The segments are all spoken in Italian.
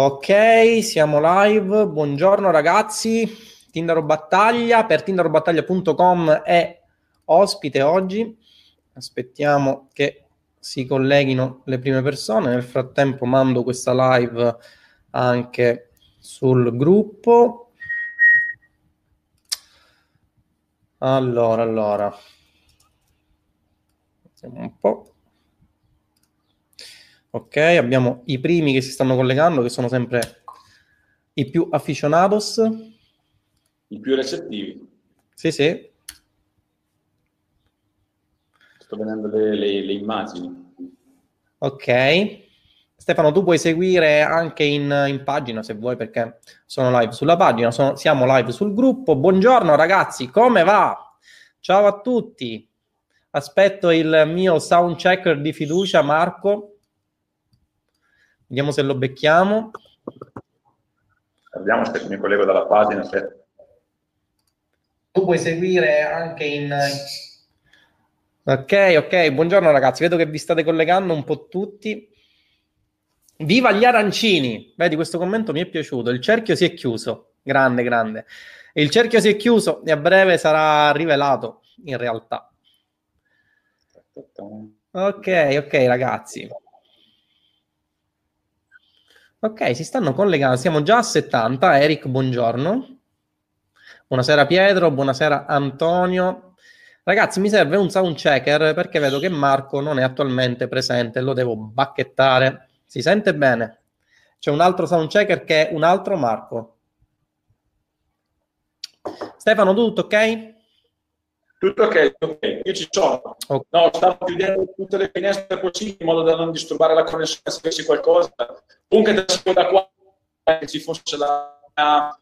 Ok, siamo live. Buongiorno ragazzi. Tindaro Battaglia per tindarobattaglia.com è ospite oggi. Aspettiamo che si colleghino le prime persone. Nel frattempo mando questa live anche sul gruppo. Allora, allora. Vediamo un po'. Ok, abbiamo i primi che si stanno collegando, che sono sempre i più aficionados. I più recettivi. Sì, sì. Sto vedendo le, le, le immagini. Ok. Stefano, tu puoi seguire anche in, in, pagina se vuoi, perché sono live sulla pagina, sono, siamo live sul gruppo. Buongiorno ragazzi, come va? Ciao a tutti. Aspetto il mio sound checker di fiducia, Marco. Vediamo se lo becchiamo. Vediamo se mi collego dalla pagina. Se... Tu puoi seguire anche in... Ok, ok, buongiorno ragazzi, vedo che vi state collegando un po' tutti. Viva gli arancini! Vedi, questo commento mi è piaciuto. Il cerchio si è chiuso. Grande, grande. Il cerchio si è chiuso e a breve sarà rivelato in realtà. Ok, ok ragazzi. Ok, si stanno collegando, siamo già a 70. Eric, buongiorno. Buonasera Pietro, buonasera Antonio. Ragazzi, mi serve un sound checker perché vedo che Marco non è attualmente presente, lo devo bacchettare. Si sente bene? C'è un altro sound checker che è un altro Marco. Stefano, tutto ok? Tutto ok, ok, io ci sono. Okay. No, stavo chiudendo tutte le finestre possibili in modo da non disturbare la connessione se avessi qualcosa. Comunque da qua che ci fosse la, la,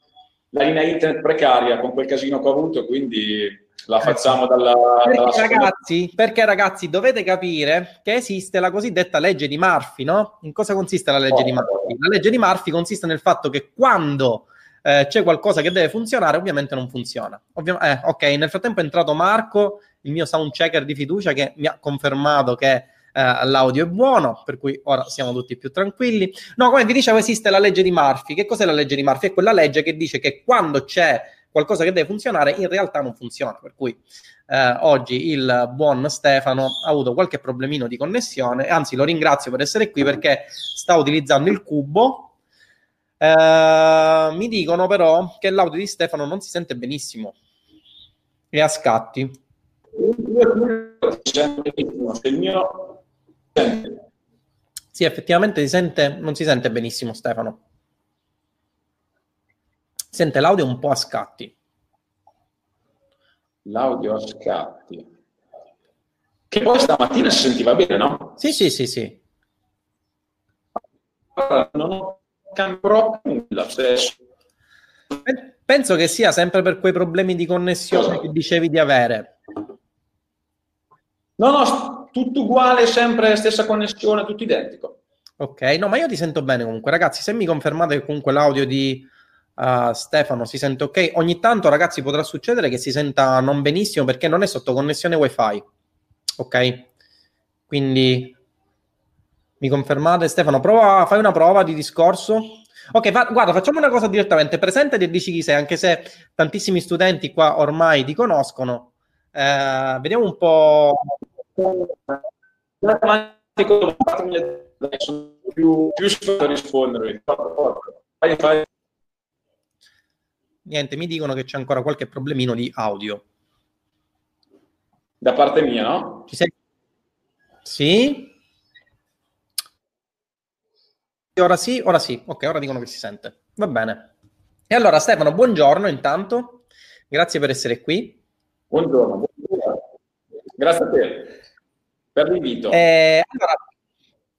linea internet precaria con quel casino che ho avuto, quindi la facciamo dalla... Perché, dalla ragazzi, perché ragazzi dovete capire che esiste la cosiddetta legge di Murphy, no? In cosa consiste la legge oh, di Murphy? La legge di Murphy consiste nel fatto che quando eh, c'è qualcosa che deve funzionare, ovviamente non funziona. Ovvi- eh, ok, nel frattempo è entrato Marco, il mio sound checker di fiducia, che mi ha confermato che eh, l'audio è buono, per cui ora siamo tutti più tranquilli. No, come vi dicevo, esiste la legge di Murphy. Che cos'è la legge di Murphy? È quella legge che dice che quando c'è qualcosa che deve funzionare, in realtà non funziona. Per cui eh, oggi il buon Stefano ha avuto qualche problemino di connessione, anzi lo ringrazio per essere qui perché sta utilizzando il cubo eh, mi dicono però che l'audio di Stefano non si sente benissimo e a scatti. Sì, effettivamente si sente, non si sente benissimo Stefano. Sente l'audio un po' a scatti. L'audio a scatti. Che poi stamattina si sentiva bene, no? Sì, sì, sì, sì. non ho cambierò nulla. Penso che sia sempre per quei problemi di connessione che dicevi di avere. No, no, tutto uguale, sempre stessa connessione, tutto identico. Ok, no, ma io ti sento bene comunque. Ragazzi, se mi confermate che comunque l'audio di uh, Stefano si sente ok, ogni tanto, ragazzi, potrà succedere che si senta non benissimo perché non è sotto connessione wifi. Ok? Quindi mi confermate? Stefano, prova, fai una prova di discorso. Ok, fa, guarda, facciamo una cosa direttamente. Presenta e dici chi sei, anche se tantissimi studenti qua ormai ti conoscono. Eh, vediamo un po'. Più, più a rispondere. Niente, mi dicono che c'è ancora qualche problemino di audio. Da parte mia, no? Ci sei? Sì? Ora sì, ora sì. Ok, ora dicono che si sente. Va bene. E allora Stefano, buongiorno intanto. Grazie per essere qui. Buongiorno, buongiorno. Grazie a te per l'invito. Eh, allora,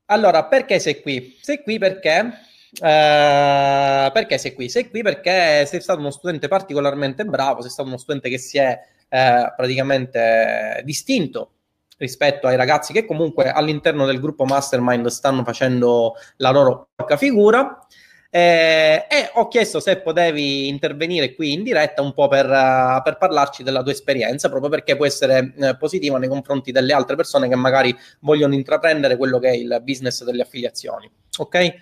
allora, perché sei qui? Sei qui perché... Eh, perché sei qui? Sei qui perché sei stato uno studente particolarmente bravo, sei stato uno studente che si è eh, praticamente distinto rispetto ai ragazzi che comunque all'interno del gruppo Mastermind stanno facendo la loro porca figura. Eh, e ho chiesto se potevi intervenire qui in diretta un po' per, uh, per parlarci della tua esperienza, proprio perché può essere uh, positiva nei confronti delle altre persone che magari vogliono intraprendere quello che è il business delle affiliazioni. Ok?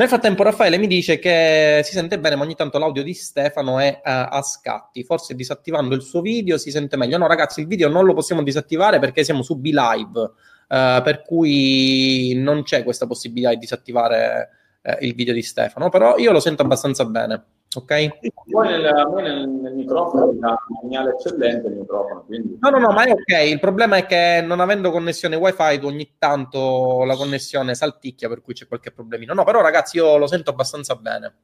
Nel frattempo Raffaele mi dice che si sente bene, ma ogni tanto l'audio di Stefano è uh, a scatti. Forse disattivando il suo video si sente meglio. No, ragazzi, il video non lo possiamo disattivare perché siamo su B-Live, uh, per cui non c'è questa possibilità di disattivare uh, il video di Stefano. Però io lo sento abbastanza bene. Ok? Poi nel, nel, nel microfono ha un segnale eccellente il microfono. Quindi... No, no, no, ma è ok. Il problema è che non avendo connessione wifi ogni tanto la connessione salticchia, per cui c'è qualche problemino. No, però ragazzi io lo sento abbastanza bene.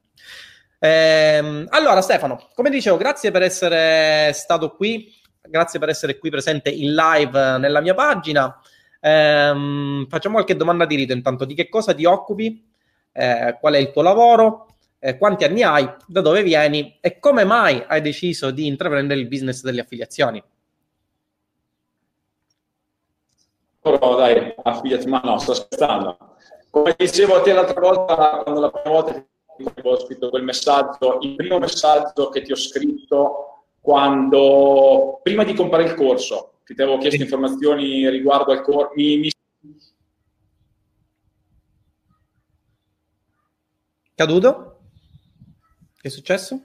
Ehm, allora Stefano, come dicevo, grazie per essere stato qui, grazie per essere qui presente in live nella mia pagina. Ehm, facciamo qualche domanda di rito intanto. Di che cosa ti occupi? Eh, qual è il tuo lavoro? Eh, quanti anni hai, da dove vieni e come mai hai deciso di intraprendere il business delle affiliazioni. Però dai, affiliazioni, ma no, sto scherzando. Come dicevo a te l'altra volta, quando la prima volta che ho scritto quel messaggio, il primo messaggio che ti ho scritto quando, prima di comprare il corso, che ti avevo chiesto informazioni riguardo al corso, mi, mi Caduto? Che è successo?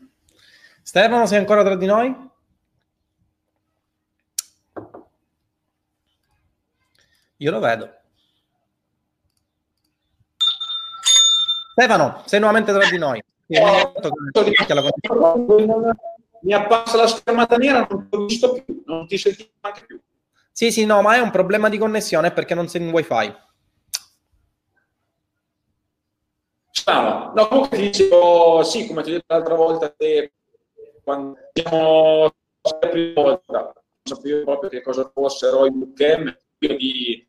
Stefano, sei ancora tra di noi? Io lo vedo. Stefano, sei nuovamente tra di noi. Mi appassa la schermata nera, non ti ho visto più, non ti sentivo anche più. Sì, sì, no, ma è un problema di connessione perché non sei in wifi. Stava. No, comunque ti dicevo, sì, come ti ho detto l'altra volta, te, quando siamo la prima volta, non sapevo proprio che cosa fossero i bootcamp, di,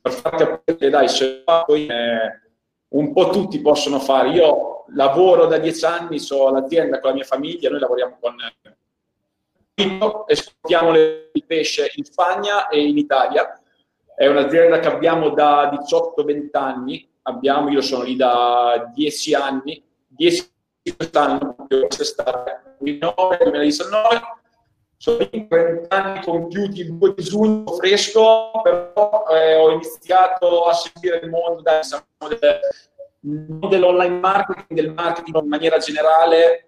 per far capire che dai, se poi eh, un po' tutti possono fare. Io lavoro da dieci anni, so l'azienda con la mia famiglia, noi lavoriamo con esportiamo il pesce in Spagna e in Italia. È un'azienda che abbiamo da 18-20 anni, abbiamo, io sono lì da dieci anni, dieci quest'anno, quest'estate, 2019, sono in 30 anni compiuti il 2 di giugno fresco, però eh, ho iniziato a seguire il mondo dai, diciamo, del, dell'online marketing, del marketing in maniera generale,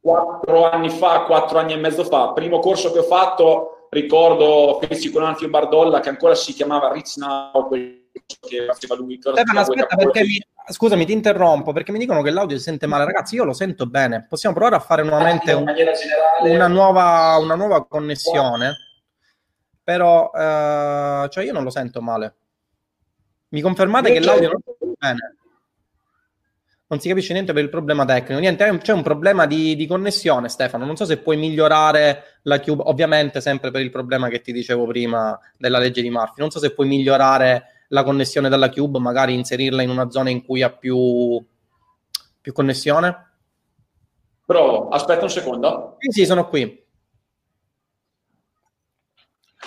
quattro anni fa, quattro anni e mezzo fa. Primo corso che ho fatto, ricordo feci con Anzio Bardolla, che ancora si chiamava Rich Now, che faceva lui. Stefano, aspetta, perché mi, scusami, ti interrompo perché mi dicono che l'audio si sente male. Ragazzi, io lo sento bene. Possiamo provare a fare nuovamente un, una, nuova, una nuova connessione. Però, uh, cioè, io non lo sento male. Mi confermate io che l'audio non lo sento bene? Non si capisce niente per il problema tecnico. Niente, c'è un problema di, di, connessione, Stefano. Non so se puoi migliorare la Cube, ovviamente sempre per il problema che ti dicevo prima della legge di Murphy. Non so se puoi migliorare la connessione dalla Cube, magari inserirla in una zona in cui ha più, più connessione? Provo, aspetta un secondo. Sì, sì, sono qui.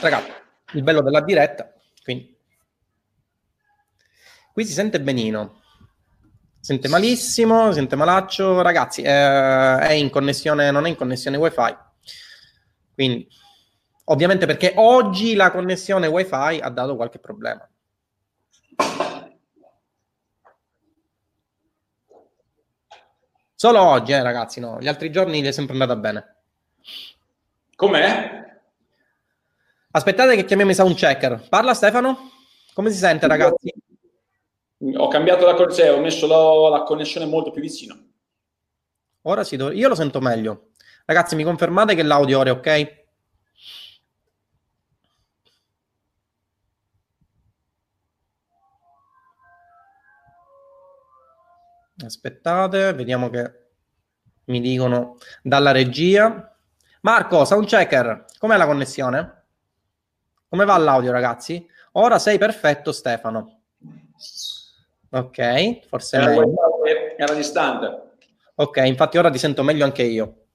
Ragazzi, il bello della diretta, quindi. Qui si sente benino. Sente malissimo, sente malaccio. Ragazzi, eh, è in connessione, non è in connessione wifi. Quindi, ovviamente perché oggi la connessione wifi ha dato qualche problema. Solo oggi, eh, ragazzi, no. Gli altri giorni gli è sempre andata bene. Com'è? Aspettate che chiamiamo i sound checker. Parla Stefano? Come si sente, ragazzi? Ho cambiato la connessione, ho messo la, la, connessione molto più vicino. Ora sì, io lo sento meglio. Ragazzi, mi confermate che l'audio ora è ok? Aspettate, vediamo che mi dicono dalla regia. Marco, soundchecker, com'è la connessione? Come va l'audio, ragazzi? Ora sei perfetto, Stefano. Ok, forse era, era distante. Ok, infatti ora ti sento meglio anche io.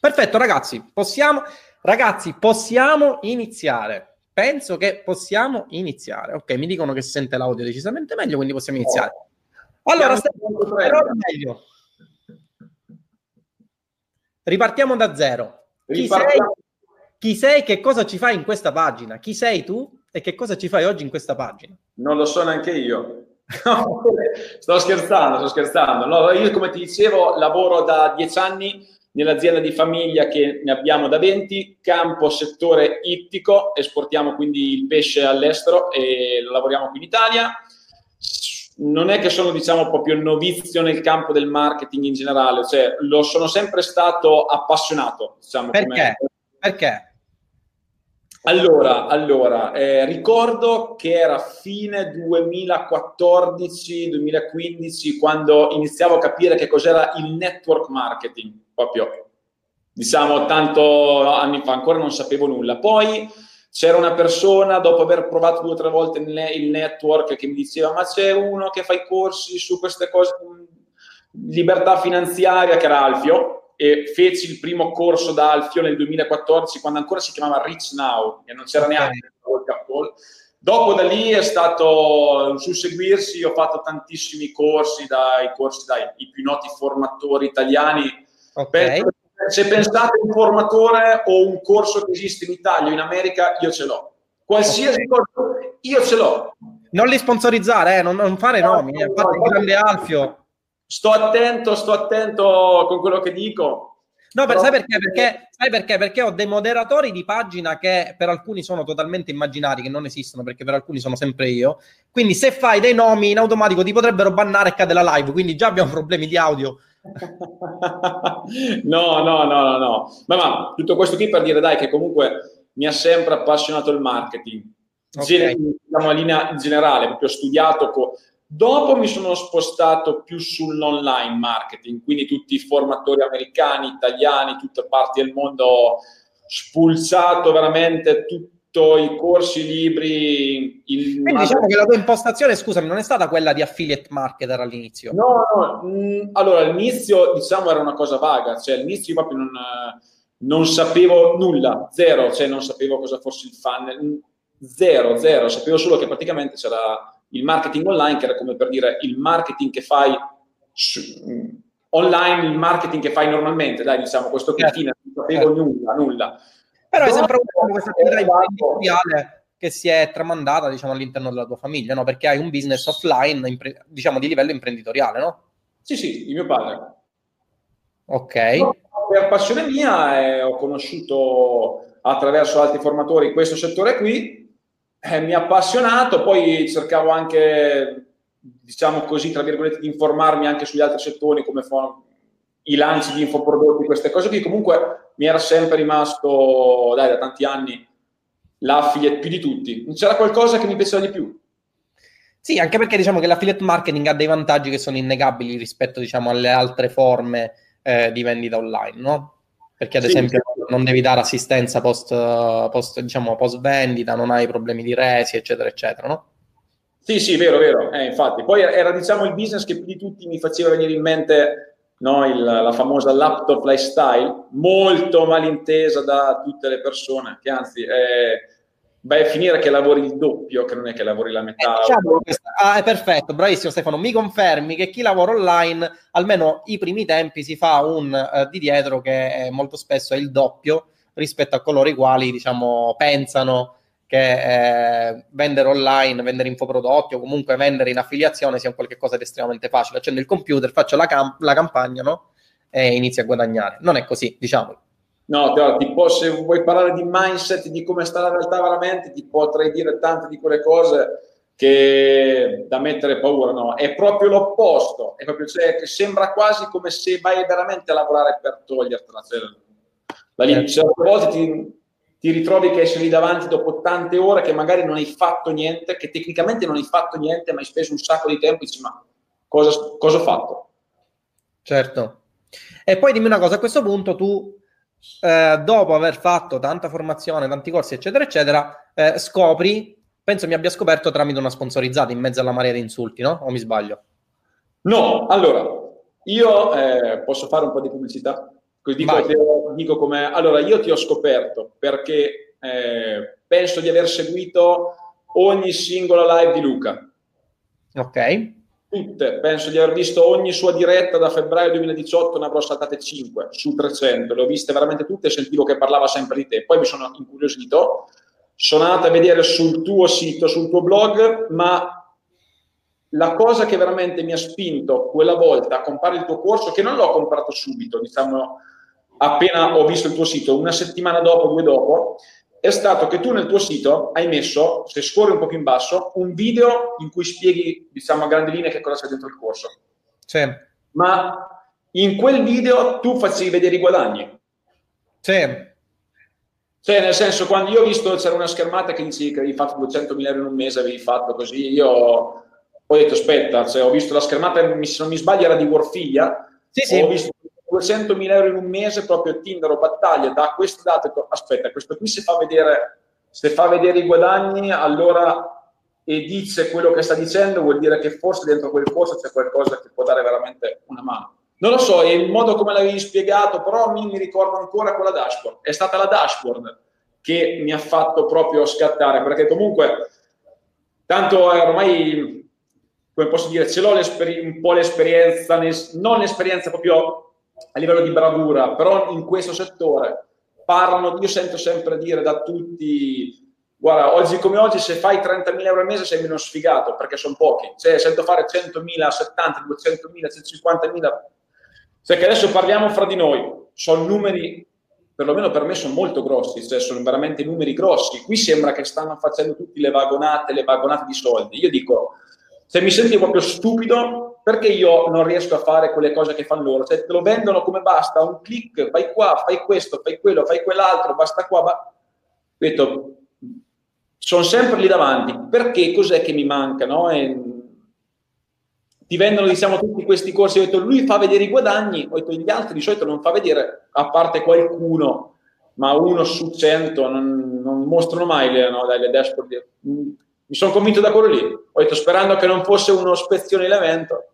Perfetto, ragazzi, possiamo, ragazzi, possiamo iniziare. Penso che possiamo iniziare. Ok, mi dicono che si sente l'audio decisamente meglio, quindi possiamo iniziare. Oh. Allora, meglio. Ripartiamo da zero. Chi sei, chi sei? Che cosa ci fai in questa pagina? Chi sei tu e che cosa ci fai oggi in questa pagina? Non lo so neanche io. sto scherzando, sto scherzando. No, io, come ti dicevo, lavoro da dieci anni nell'azienda di famiglia che ne abbiamo da 20, campo settore ittico, esportiamo quindi il pesce all'estero e lo lavoriamo qui in Italia. Non è che sono, diciamo, proprio novizio nel campo del marketing in generale, cioè lo sono sempre stato appassionato. Diciamo, Perché? Perché? Allora, allora eh, ricordo che era fine 2014-2015 quando iniziavo a capire che cos'era il network marketing, proprio diciamo tanto anni fa, ancora non sapevo nulla. Poi c'era una persona, dopo aver provato due o tre volte il network, che mi diceva ma c'è uno che fa i corsi su queste cose, libertà finanziaria, che era Alfio, e feci il primo corso da Alfio nel 2014 quando ancora si chiamava Rich Now e non c'era okay. neanche il Capol. Dopo da lì è stato un susseguirsi, ho fatto tantissimi corsi, dai corsi dai i più noti formatori italiani. Okay. Se pensate un formatore o un corso che esiste in Italia o in America, io ce l'ho. Qualsiasi corso, io ce l'ho. Non li sponsorizzare, eh, non, non, fare no, nomi, no, infatti no, grande Alfio sto attento, sto attento con quello che dico. No, per, sai, perché? Perché, sai perché? Perché ho dei moderatori di pagina che per alcuni sono totalmente immaginari, che non esistono, perché per alcuni sono sempre io. Quindi se fai dei nomi in automatico ti potrebbero bannare e cade la live, quindi già abbiamo problemi di audio. No, no, no, no, no. Ma, ma tutto questo qui per dire, dai, che comunque mi ha sempre appassionato il marketing. Okay. Gen- diciamo, linea generale, proprio studiato co- Dopo mi sono spostato più sull'online marketing, quindi tutti i formatori americani, italiani, tutte parti del mondo, ho spulsato veramente tutti i corsi, libri. Il Quindi diciamo che la tua impostazione, scusami, non è stata quella di affiliate marketer all'inizio? No, no, mh, allora all'inizio diciamo era una cosa vaga, cioè all'inizio proprio non, non sapevo nulla, zero, cioè non sapevo cosa fosse il funnel, zero, zero, sapevo solo che praticamente c'era il marketing online, che era come per dire il marketing che fai su, online, il marketing che fai normalmente, dai, diciamo, questo qui, certo. non sapevo certo. nulla, nulla. Però è sempre un questa attività imprenditoriale che si è tramandata, diciamo, all'interno della tua famiglia, no? Perché hai un business offline, impre- diciamo, di livello imprenditoriale, no? Sì, sì, di mio padre. Ok. No, per passione mia eh, ho conosciuto attraverso altri formatori questo settore qui eh, mi ha appassionato, poi cercavo anche, diciamo così, tra virgolette, di informarmi anche sugli altri settori come fanno i lanci di infoprodotti, queste cose qui. Comunque mi era sempre rimasto, dai, da tanti anni, l'affiliate più di tutti. C'era qualcosa che mi piaceva di più. Sì, anche perché diciamo che l'affiliate marketing ha dei vantaggi che sono innegabili rispetto, diciamo, alle altre forme eh, di vendita online, no? perché ad sì, esempio sì. non devi dare assistenza post, post, diciamo, post vendita, non hai problemi di resi, eccetera, eccetera, no? Sì, sì, vero, vero, eh, infatti. Poi era, diciamo, il business che più di tutti mi faceva venire in mente no, il, la famosa laptop lifestyle, molto malintesa da tutte le persone, che anzi... Eh, vai a finire che lavori il doppio, che non è che lavori la metà. Eh, diciamo ah, è perfetto, bravissimo Stefano. Mi confermi che chi lavora online, almeno i primi tempi, si fa un uh, di dietro che molto spesso è il doppio rispetto a coloro i quali, diciamo, pensano che eh, vendere online, vendere infoprodotti o comunque vendere in affiliazione sia un qualche cosa di estremamente facile. Accendo il computer, faccio la, cam- la campagna, no? E inizio a guadagnare. Non è così, diciamo. No, tipo, se vuoi parlare di mindset, di come sta la realtà veramente, ti potrei dire tante di quelle cose che da mettere paura, no, è proprio l'opposto, è proprio, cioè, che sembra quasi come se vai veramente a lavorare per togliertela. Cioè, lì, certo. certe volte ti, ti ritrovi che sei lì davanti dopo tante ore che magari non hai fatto niente, che tecnicamente non hai fatto niente, ma hai speso un sacco di tempo e dici, ma cosa, cosa ho fatto? Certo. E poi dimmi una cosa, a questo punto tu eh, dopo aver fatto tanta formazione, tanti corsi, eccetera, eccetera, eh, scopri, penso mi abbia scoperto tramite una sponsorizzata in mezzo alla marea di insulti, no? O mi sbaglio? No, allora, io eh, posso fare un po' di pubblicità? Dico, dico come... Allora, io ti ho scoperto perché eh, penso di aver seguito ogni singola live di Luca. Ok. Tutte, penso di aver visto ogni sua diretta da febbraio 2018, ne avrò saltate 5 su 300, le ho viste veramente tutte e sentivo che parlava sempre di te. Poi mi sono incuriosito, sono andato a vedere sul tuo sito, sul tuo blog, ma la cosa che veramente mi ha spinto quella volta a comprare il tuo corso, che non l'ho comprato subito, diciamo appena ho visto il tuo sito, una settimana dopo, due dopo, è stato che tu nel tuo sito hai messo, se scorri un po' più in basso, un video in cui spieghi, diciamo a grandi linee, che cosa c'è dentro il corso. Sì. Ma in quel video tu facevi vedere i guadagni. Sì. Cioè, nel senso, quando io ho visto c'era una schermata che dici che avevi fatto 200.000 euro in un mese, avevi fatto così, io ho detto aspetta, cioè, ho visto la schermata, se non mi sbaglio era di Warfiglia, sì, sì. ho visto 200.000 euro in un mese proprio Tinder o battaglia da queste date, aspetta, questo qui se fa vedere, se fa vedere i guadagni, allora e dice quello che sta dicendo, vuol dire che forse dentro quel corso c'è qualcosa che può dare veramente una mano. Non lo so, è il modo come l'avevi spiegato, però mi, mi ricordo ancora quella dashboard. È stata la dashboard che mi ha fatto proprio scattare, perché comunque, tanto eh, ormai, come posso dire, ce l'ho un po' l'esperienza, non l'esperienza proprio a livello di bravura, però in questo settore parlano, io sento sempre dire da tutti, guarda, oggi come oggi se fai 30.000 euro al mese sei meno sfigato, perché sono pochi, cioè sento fare 100.000, 70, 200.000, 150.000, cioè che adesso parliamo fra di noi, sono numeri, perlomeno per me sono molto grossi, cioè sono veramente numeri grossi, qui sembra che stanno facendo tutti le vagonate, le vagonate di soldi, io dico, se mi senti proprio stupido, perché io non riesco a fare quelle cose che fanno loro? Cioè, te lo vendono come basta, un click, vai qua, fai questo, fai quello, fai quell'altro, basta qua. Va... Detto, sono sempre lì davanti. Perché cos'è che mi manca? No? E ti vendono, diciamo, tutti questi corsi. Ho detto, lui fa vedere i guadagni, ho detto, gli altri di solito non fa vedere, a parte qualcuno, ma uno su cento non, non mostrano mai le, no, le dashboard. Mi sono convinto da quello lì. Ho detto, sperando che non fosse uno spezione elemento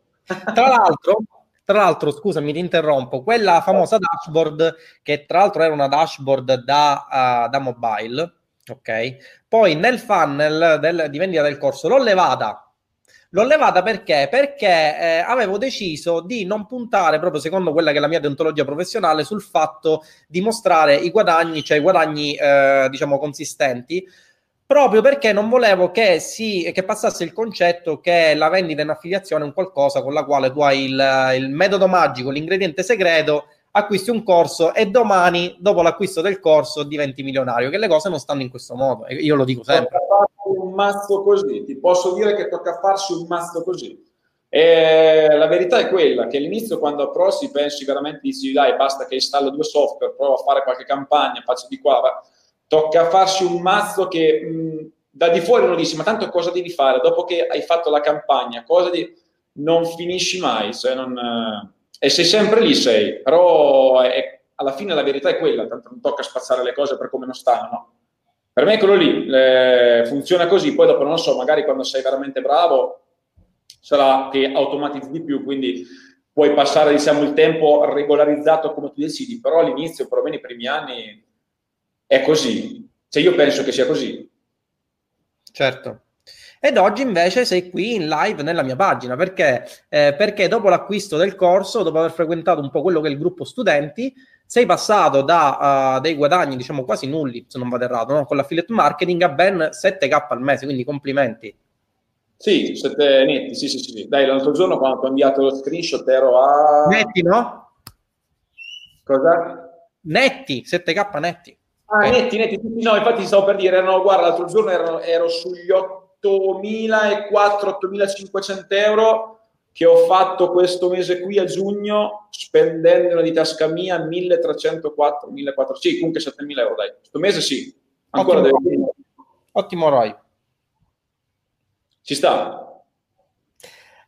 tra l'altro, tra l'altro, scusami, ti interrompo, quella famosa dashboard, che tra l'altro era una dashboard da, uh, da mobile, ok? Poi nel funnel del, di vendita del corso l'ho levata. L'ho levata perché? Perché eh, avevo deciso di non puntare, proprio secondo quella che è la mia deontologia professionale, sul fatto di mostrare i guadagni, cioè i guadagni, eh, diciamo, consistenti, proprio perché non volevo che, si, che passasse il concetto che la vendita in affiliazione è un qualcosa con la quale tu hai il, il metodo magico, l'ingrediente segreto, acquisti un corso e domani, dopo l'acquisto del corso, diventi milionario, che le cose non stanno in questo modo, io lo dico sempre. Tocca farsi un mazzo così, ti posso dire che tocca farsi un mazzo così. E la verità è quella che all'inizio quando approcci pensi veramente, dici dai basta che installo due software, provo a fare qualche campagna, faccio di qua, va tocca farsi un mazzo che mh, da di fuori uno dice ma tanto cosa devi fare dopo che hai fatto la campagna cosa di... non finisci mai cioè non, eh... e sei sempre lì sei però è... alla fine la verità è quella tanto non tocca spazzare le cose per come non stanno no? per me è quello lì eh, funziona così poi dopo non so magari quando sei veramente bravo sarà che automatizzi di più quindi puoi passare diciamo il tempo regolarizzato come tu decidi però all'inizio perlomeno i primi anni è così. Cioè io penso che sia così. Certo. Ed oggi invece sei qui in live nella mia pagina perché? Eh, perché dopo l'acquisto del corso, dopo aver frequentato un po' quello che è il gruppo studenti, sei passato da uh, dei guadagni diciamo quasi nulli, se non vado errato, no? con l'affiliate marketing a ben 7k al mese, quindi complimenti. Sì, 7 netti, sì, sì, sì. Dai, l'altro giorno quando ho inviato lo screenshot ero a... Netti, no? Cosa? Netti, 7k netti. Ah, okay. netti, netti, tutti no, infatti stavo per dire, erano, guarda, l'altro giorno ero, ero sugli 8.400-8.500 euro che ho fatto questo mese qui a giugno spendendo di tasca mia 1.304, 1.400, sì, comunque 7.000 euro, dai. Questo mese sì, ancora Ottimo, devo... Ottimo Roy. Ci sta.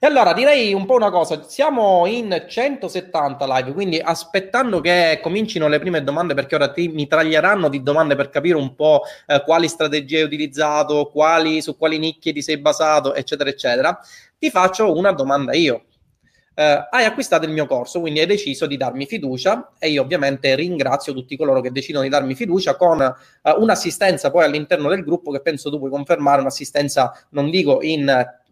E allora direi un po' una cosa, siamo in 170 live, quindi aspettando che comincino le prime domande, perché ora ti mitraglieranno di domande per capire un po' eh, quali strategie hai utilizzato, quali, su quali nicchie ti sei basato, eccetera, eccetera, ti faccio una domanda io. Eh, hai acquistato il mio corso, quindi hai deciso di darmi fiducia e io ovviamente ringrazio tutti coloro che decidono di darmi fiducia con eh, un'assistenza poi all'interno del gruppo che penso tu puoi confermare, un'assistenza non dico in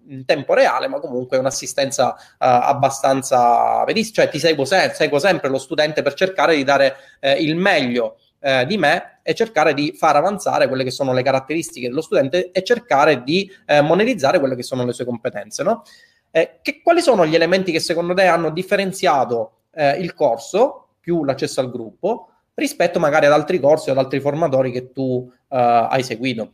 in tempo reale, ma comunque un'assistenza uh, abbastanza vedi, cioè ti seguo, se- seguo, sempre lo studente per cercare di dare eh, il meglio eh, di me e cercare di far avanzare quelle che sono le caratteristiche dello studente e cercare di eh, monetizzare quelle che sono le sue competenze, no? Eh, che, quali sono gli elementi che secondo te hanno differenziato eh, il corso più l'accesso al gruppo rispetto magari ad altri corsi o ad altri formatori che tu hai seguito?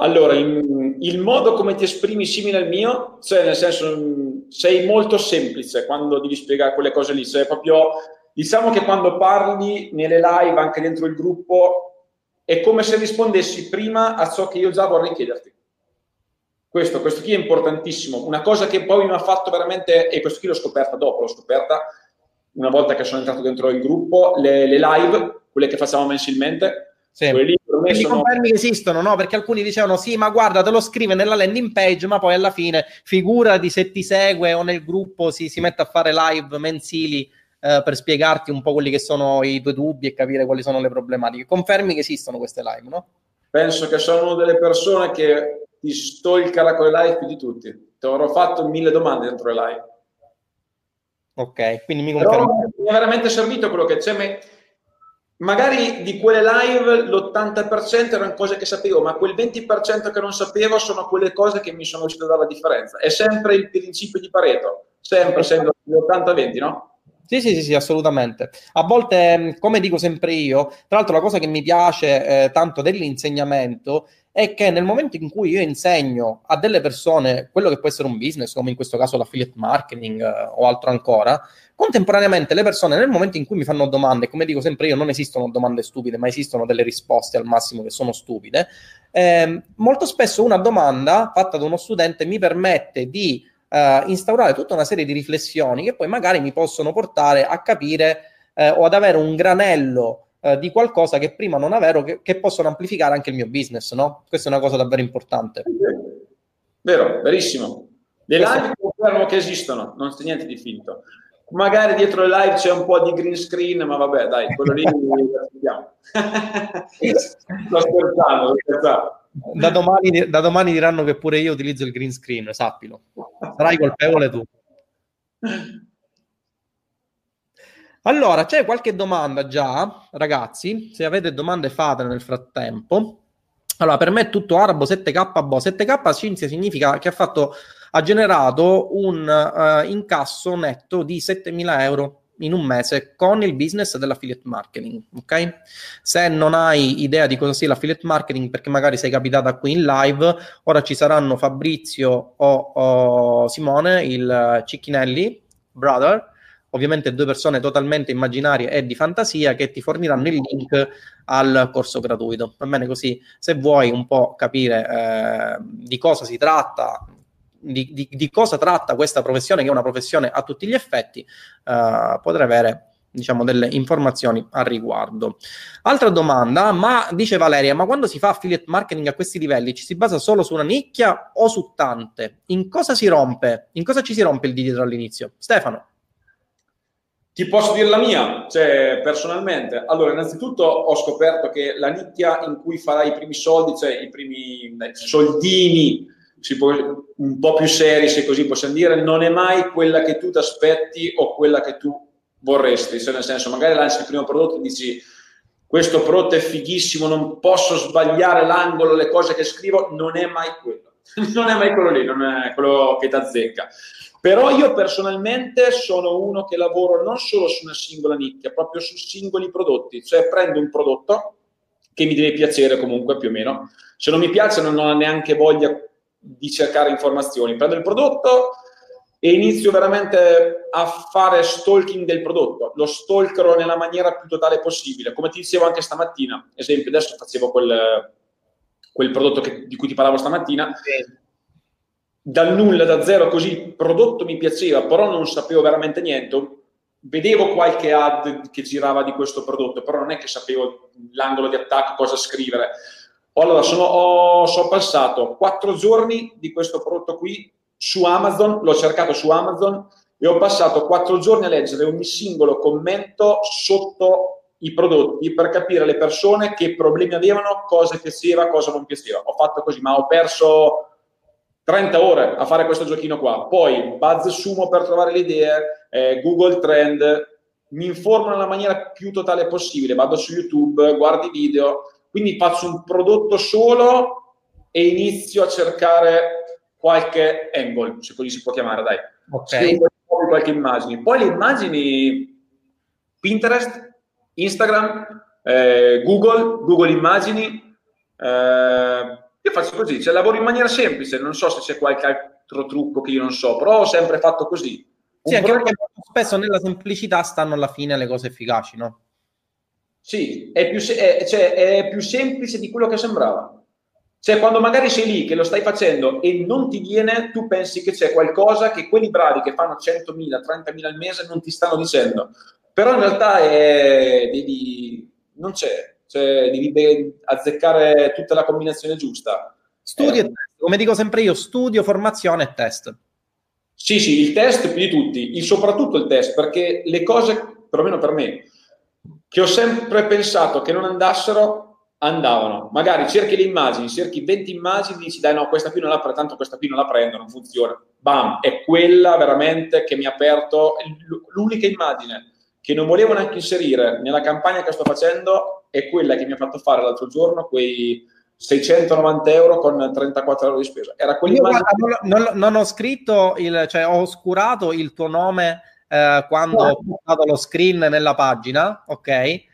Allora, in, il modo come ti esprimi simile al mio, cioè nel senso sei molto semplice quando devi spiegare quelle cose lì, cioè proprio diciamo che quando parli nelle live anche dentro il gruppo è come se rispondessi prima a ciò che io già vorrei chiederti. Questo, questo qui è importantissimo. Una cosa che poi mi ha fatto veramente, e questo qui l'ho scoperta dopo, l'ho scoperta una volta che sono entrato dentro il gruppo, le, le live, quelle che facciamo mensilmente, sì. Quelli per sono... confermi che esistono, no? Perché alcuni dicevano sì, ma guarda, te lo scrive nella landing page, ma poi alla fine figurati se ti segue o nel gruppo si, si mette a fare live mensili eh, per spiegarti un po' quelli che sono i tuoi dubbi e capire quali sono le problematiche. Confermi che esistono queste live, no? Penso che sono delle persone che ti stalkerà con le live più di tutti. Ti avrò fatto mille domande dentro le live. Ok, quindi mi confermo. mi è veramente servito quello che c'è. Me magari di quelle live l'80% erano cose che sapevo, ma quel 20% che non sapevo sono quelle cose che mi sono riuscito a dare la differenza. È sempre il principio di Pareto, sempre, sempre l'80-20, no? Sì, sì, sì, sì, assolutamente. A volte, come dico sempre io, tra l'altro la cosa che mi piace eh, tanto dell'insegnamento è che nel momento in cui io insegno a delle persone quello che può essere un business, come in questo caso l'affiliate marketing eh, o altro ancora, contemporaneamente le persone nel momento in cui mi fanno domande, come dico sempre io, non esistono domande stupide, ma esistono delle risposte al massimo che sono stupide, eh, molto spesso una domanda fatta da uno studente mi permette di eh, instaurare tutta una serie di riflessioni che poi magari mi possono portare a capire eh, o ad avere un granello eh, di qualcosa che prima non avevo, che, che, possono amplificare anche il mio business, no? Questa è una cosa davvero importante. Vero, verissimo. Le live confermano che esistono, non c'è niente di finto. Magari dietro le live c'è un po' di green screen, ma vabbè, dai, quello lì lo aspettiamo. sto scherzando, sto scherzando. Da domani, da domani, diranno che pure io utilizzo il green screen, sappilo. Sarai colpevole tu. Allora, c'è qualche domanda già, ragazzi? Se avete domande fatele nel frattempo. Allora, per me è tutto arabo 7K boh. 7K Cinzia significa che ha fatto ha generato un uh, incasso netto di 7.000 euro in un mese con il business dell'affiliate marketing, ok? Se non hai idea di cosa sia l'affiliate marketing, perché magari sei capitata qui in live, ora ci saranno Fabrizio o, o Simone, il Cicchinelli, brother, ovviamente due persone totalmente immaginarie e di fantasia che ti forniranno il link al corso gratuito. Va bene così, se vuoi un po' capire eh, di cosa si tratta, di, di, di, cosa tratta questa professione, che è una professione a tutti gli effetti, uh, potrei avere diciamo delle informazioni al riguardo. Altra domanda, ma dice Valeria, ma quando si fa affiliate marketing a questi livelli ci si basa solo su una nicchia o su tante? In cosa si rompe? In cosa ci si rompe il digital all'inizio? Stefano. Ti posso dire la mia, cioè personalmente. Allora, innanzitutto ho scoperto che la nicchia in cui farai i primi soldi, cioè i primi soldini può, un po' più seri, se così possiamo dire, non è mai quella che tu ti aspetti o quella che tu vorresti. Cioè, nel senso, magari lanci il primo prodotto e dici questo prodotto è fighissimo, non posso sbagliare l'angolo, le cose che scrivo, non è mai quello. non è mai quello lì, non è quello che ti azzecca. Però io personalmente sono uno che lavoro non solo su una singola nicchia, proprio su singoli prodotti, cioè prendo un prodotto che mi deve piacere comunque più o meno. Se non mi piace non ho neanche voglia di cercare informazioni. Prendo il prodotto e inizio veramente a fare stalking del prodotto. Lo stalkerò nella maniera più totale possibile. Come ti dicevo anche stamattina, esempio, adesso facevo quel, quel prodotto che, di cui ti parlavo stamattina. Sì. Dal nulla, da zero, così il prodotto mi piaceva, però non sapevo veramente niente. Vedevo qualche ad che girava di questo prodotto, però non è che sapevo l'angolo di attacco, cosa scrivere allora, sono, ho, sono passato quattro giorni di questo prodotto qui su Amazon, l'ho cercato su Amazon e ho passato quattro giorni a leggere ogni singolo commento sotto i prodotti per capire le persone che problemi avevano, cosa piaceva, cosa non piaceva. Ho fatto così, ma ho perso 30 ore a fare questo giochino qua. Poi Buzz Sumo per trovare le idee, eh, Google Trend, mi informo nella maniera più totale possibile, vado su YouTube, guardo i video, quindi faccio un prodotto solo e inizio a cercare qualche angle, se così si può chiamare, dai. Ok. qualche immagine. Poi le immagini Pinterest, Instagram, eh, Google, Google Immagini. Eh, io faccio così, cioè lavoro in maniera semplice, non so se c'è qualche altro trucco che io non so, però ho sempre fatto così. Sì, anche perché spesso nella semplicità stanno alla fine le cose efficaci, no? Sì, è più, è, cioè, è più semplice di quello che sembrava. Cioè, quando magari sei lì che lo stai facendo e non ti viene, tu pensi che c'è qualcosa che quelli bravi che fanno 100.000, 30.000 al mese non ti stanno dicendo. Però in realtà è, devi, non c'è, cioè, devi azzeccare tutta la combinazione giusta. Studio eh, e test, come dico sempre io, studio, formazione e test. Sì, sì, il test più di tutti, il, soprattutto il test, perché le cose, perlomeno per me, che ho sempre pensato che non andassero, andavano. Magari cerchi le immagini, cerchi 20 immagini, dici dai no, questa qui non la prendo, tanto questa qui non la prendo, non funziona. Bam, è quella veramente che mi ha aperto, l'unica immagine che non volevo neanche inserire nella campagna che sto facendo è quella che mi ha fatto fare l'altro giorno quei 690 euro con 34 euro di spesa. Era quell'immagine... Non, non, non, ho scritto, il, cioè ho oscurato il tuo nome eh, quando ho portato lo screen nella pagina, ok?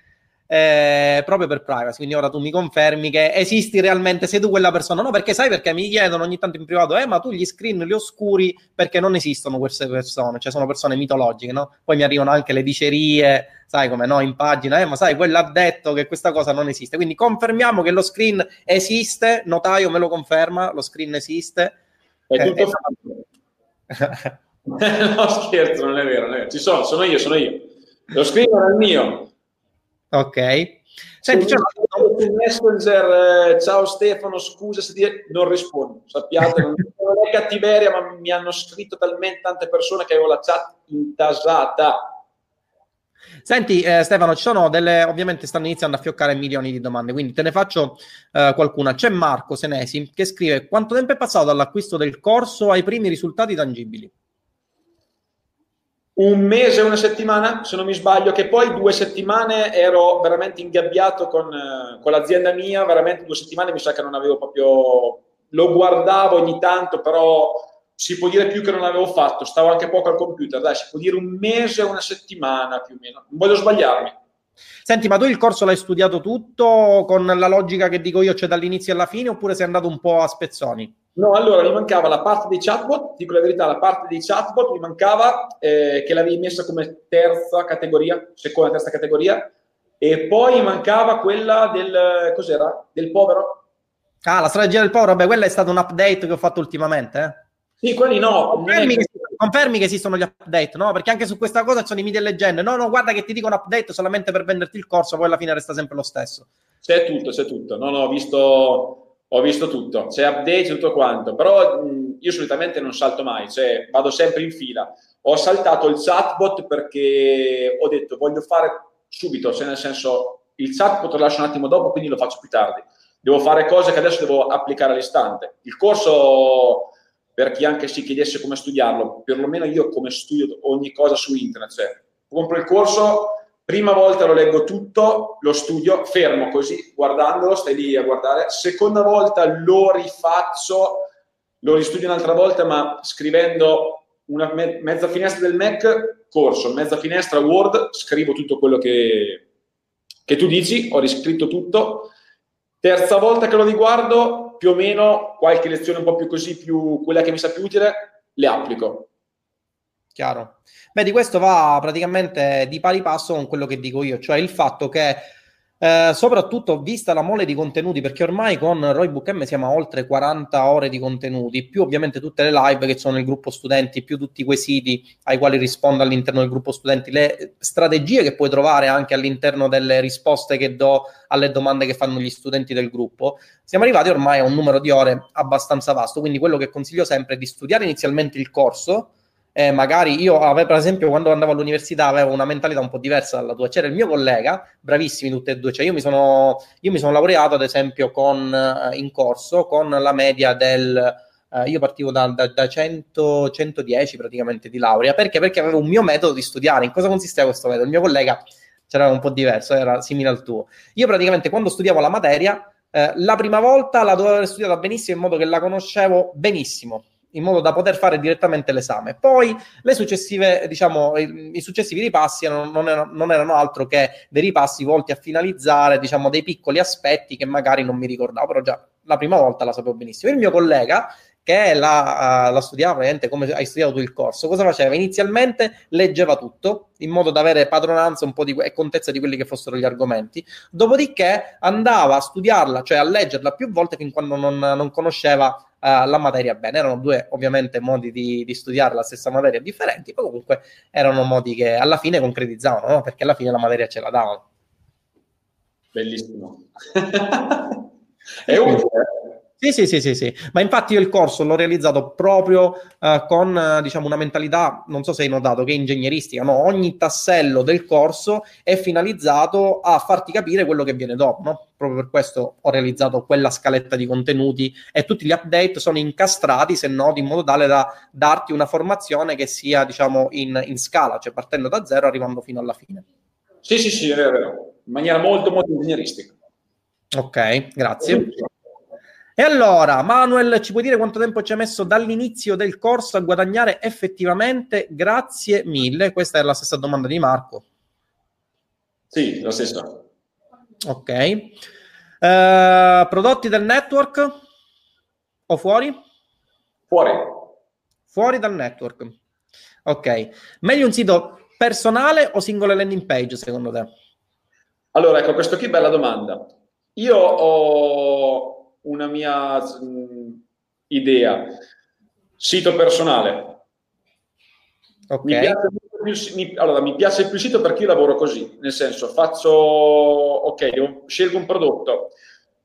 eh, proprio per privacy. Quindi ora tu mi confermi che esisti realmente, sei tu quella persona. No, perché sai perché mi chiedono ogni tanto in privato, eh, ma tu gli screen li oscuri perché non esistono queste persone, cioè sono persone mitologiche, no? Poi mi arrivano anche le dicerie, sai come no, in pagina, eh, ma sai, quello ha detto che questa cosa non esiste. Quindi confermiamo che lo screen esiste, notaio me lo conferma, lo screen esiste. È tutto eh, fatto. no, scherzo, non è vero, non è vero. Ci sono, sono io, sono io. Lo era il mio. Ok. Senti, cioè, Messenger, eh, ciao Stefano, scusa se ti... non rispondo, sappiate, non, è cattiveria, ma mi hanno scritto talmente tante persone che avevo la chat intasata. Senti eh, Stefano, ci sono delle, ovviamente stanno iniziando a fioccare milioni di domande, quindi te ne faccio eh, qualcuna. C'è Marco Senesi che scrive quanto tempo è passato dall'acquisto del corso ai primi risultati tangibili? Un mese, una settimana, se non mi sbaglio, che poi due settimane ero veramente ingabbiato con, eh, con, l'azienda mia, veramente due settimane mi sa che non avevo proprio, lo guardavo ogni tanto, però si può dire più che non avevo fatto, stavo anche poco al computer, dai, si può dire un mese, una settimana più o meno, non voglio sbagliarmi. Senti, ma tu il corso l'hai studiato tutto con la logica che dico io, cioè dall'inizio alla fine, oppure sei andato un po' a spezzoni? No, allora mi mancava la parte dei chatbot, dico la verità, la parte dei chatbot mi mancava eh, che l'avevi messa come terza categoria, seconda, terza categoria, e poi mancava quella del, cos'era? Del povero. Ah, la strategia del povero, vabbè, quella è stata un update che ho fatto ultimamente, eh? Sì, quelli no. Confermi, che, confermi, che, esistono gli update, no? Perché anche su questa cosa ci sono i e leggende. No, no, guarda che ti dico un update solamente per venderti il corso, poi alla fine resta sempre lo stesso. C'è tutto, c'è tutto. No, no, ho visto ho visto tutto, c'è update tutto quanto, però mh, io solitamente non salto mai, cioè vado sempre in fila. Ho saltato il chatbot perché ho detto voglio fare subito, cioè nel senso il chatbot lo lascio un attimo dopo, quindi lo faccio più tardi. Devo fare cose che adesso devo applicare all'istante. Il corso, per chi anche si chiedesse come studiarlo, perlomeno io come studio ogni cosa su internet, cioè compro il corso, Prima volta lo leggo tutto, lo studio, fermo così, guardandolo, stai lì a guardare. Seconda volta lo rifaccio, lo ristudio un'altra volta, ma scrivendo una me- mezza finestra del Mac, corso, mezza finestra Word, scrivo tutto quello che, che tu dici, ho riscritto tutto. Terza volta che lo riguardo, più o meno qualche lezione un po' più così, più quella che mi sa più utile, le applico. Chiaro. Beh, di questo va praticamente di pari passo con quello che dico io, cioè il fatto che eh, soprattutto vista la mole di contenuti, perché ormai con Roybook M siamo a oltre 40 ore di contenuti, più ovviamente tutte le live che sono nel gruppo studenti, più tutti quei siti ai quali rispondo all'interno del gruppo studenti, le strategie che puoi trovare anche all'interno delle risposte che do alle domande che fanno gli studenti del gruppo, siamo arrivati ormai a un numero di ore abbastanza vasto, quindi quello che consiglio sempre è di studiare inizialmente il corso, eh, magari io per esempio, quando andavo all'università avevo una mentalità un po' diversa dalla tua. C'era il mio collega, bravissimi tutti e due, cioè io mi sono, io mi sono laureato, ad esempio, con, eh, in corso con la media del... Uh, io partivo da, da, da 100, 110 praticamente di laurea, perché? Perché avevo un mio metodo di studiare. In cosa consisteva questo metodo? Il mio collega c'era un po' diverso, era simile al tuo. Io praticamente quando studiavo la materia, eh, la prima volta la dovevo aver studiata benissimo in modo che la conoscevo benissimo in modo da poter fare direttamente l'esame. Poi le successive, diciamo, i, successivi ripassi erano, non, erano, non, erano, altro che dei ripassi volti a finalizzare, diciamo, dei piccoli aspetti che magari non mi ricordavo, però già la prima volta la sapevo benissimo. Il mio collega che la, uh, la studiava praticamente come hai studiato tu il corso, cosa faceva? Inizialmente leggeva tutto in modo da avere padronanza un po' di, e contezza di quelli che fossero gli argomenti, dopodiché andava a studiarla, cioè a leggerla più volte fin quando non, non conosceva la materia bene. Erano due ovviamente modi di, di, studiare la stessa materia differenti, ma comunque erano modi che alla fine concretizzavano, no? perché alla fine la materia ce la davano. Bellissimo. È utile. Sì, sì, sì, sì, sì, ma infatti io il corso l'ho realizzato proprio uh, con uh, diciamo una mentalità, non so se hai notato, che è ingegneristica, no? ogni tassello del corso è finalizzato a farti capire quello che viene dopo, no? proprio per questo ho realizzato quella scaletta di contenuti e tutti gli update sono incastrati, se no, in modo tale da darti una formazione che sia diciamo in, in scala, cioè partendo da zero arrivando fino alla fine. Sì, sì, sì, è vero. in maniera molto, molto ingegneristica. Ok, grazie. E allora, Manuel, ci puoi dire quanto tempo ci ha messo dall'inizio del corso a guadagnare effettivamente? Grazie mille. Questa è la stessa domanda di Marco. Sì, la stessa. Ok. Uh, prodotti del network o fuori? Fuori. Fuori dal network. Ok. Meglio un sito personale o singole landing page, secondo te? Allora, ecco, questo qui è bella domanda. Io ho una mia mh, idea. Sito personale. Okay. Mi, piace più, mi, allora, mi piace più il sito perché io lavoro così, nel senso faccio, ok, scelgo un prodotto.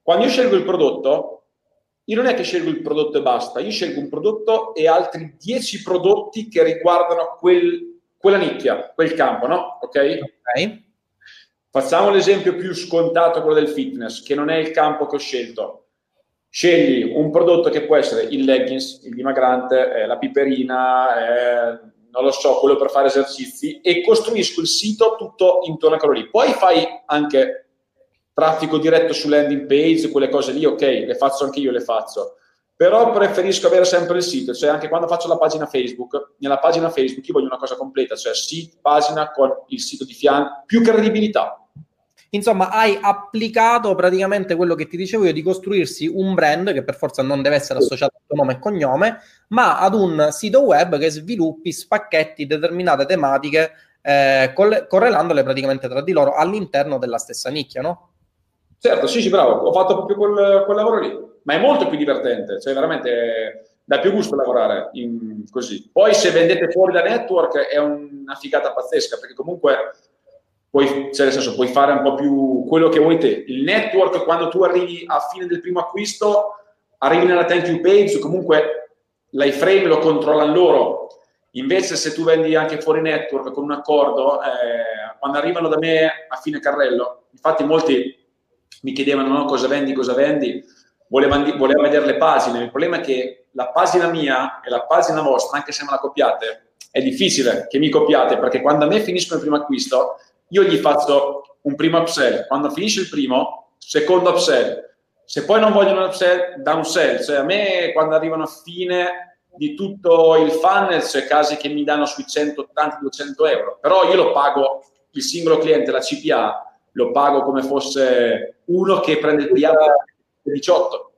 Quando io scelgo il prodotto, io non è che scelgo il prodotto e basta, io scelgo un prodotto e altri 10 prodotti che riguardano quel, quella nicchia, quel campo, no? Ok? Ok. Facciamo l'esempio più scontato, quello del fitness, che non è il campo che ho scelto scegli un prodotto che può essere il leggings, il dimagrante, eh, la piperina, eh, non lo so, quello per fare esercizi e costruisco il sito tutto intorno a quello lì. Poi fai anche traffico diretto su landing page, quelle cose lì, ok, le faccio anche io, le faccio. Però preferisco avere sempre il sito, cioè anche quando faccio la pagina Facebook, nella pagina Facebook io voglio una cosa completa, cioè sito, pagina con il sito di fianco, più credibilità Insomma, hai applicato praticamente quello che ti dicevo io di costruirsi un brand che per forza non deve essere associato a tuo nome e cognome, ma ad un sito web che sviluppi spacchetti determinate tematiche eh, coll- correlandole praticamente tra di loro all'interno della stessa nicchia, no? Certo, sì, sì, bravo, ho fatto proprio quel, quel lavoro lì, ma è molto più divertente, cioè veramente dà più gusto lavorare in, così. Poi se vendete fuori da network è una figata pazzesca, perché comunque puoi, cioè nel senso, puoi fare un po' più quello che vuoi te. Il network, quando tu arrivi a fine del primo acquisto, arrivi nella thank you page, comunque l'iFrame lo controllano loro. Invece, se tu vendi anche fuori network con un accordo, eh, quando arrivano da me a fine carrello, infatti molti mi chiedevano no, cosa vendi, cosa vendi, volevano, volevano vedere le pagine. Il problema è che la pagina mia e la pagina vostra, anche se me la copiate, è difficile che mi copiate perché quando a me finiscono il primo acquisto, io gli faccio un primo upsell, quando finisce il primo, secondo upsell. Se poi non vogliono upsell, downsell. Cioè a me quando arrivano a fine di tutto il funnel c'è casi che mi danno sui 180-200 euro, però io lo pago, il singolo cliente, la CPA, lo pago come fosse uno che prende il PA 18.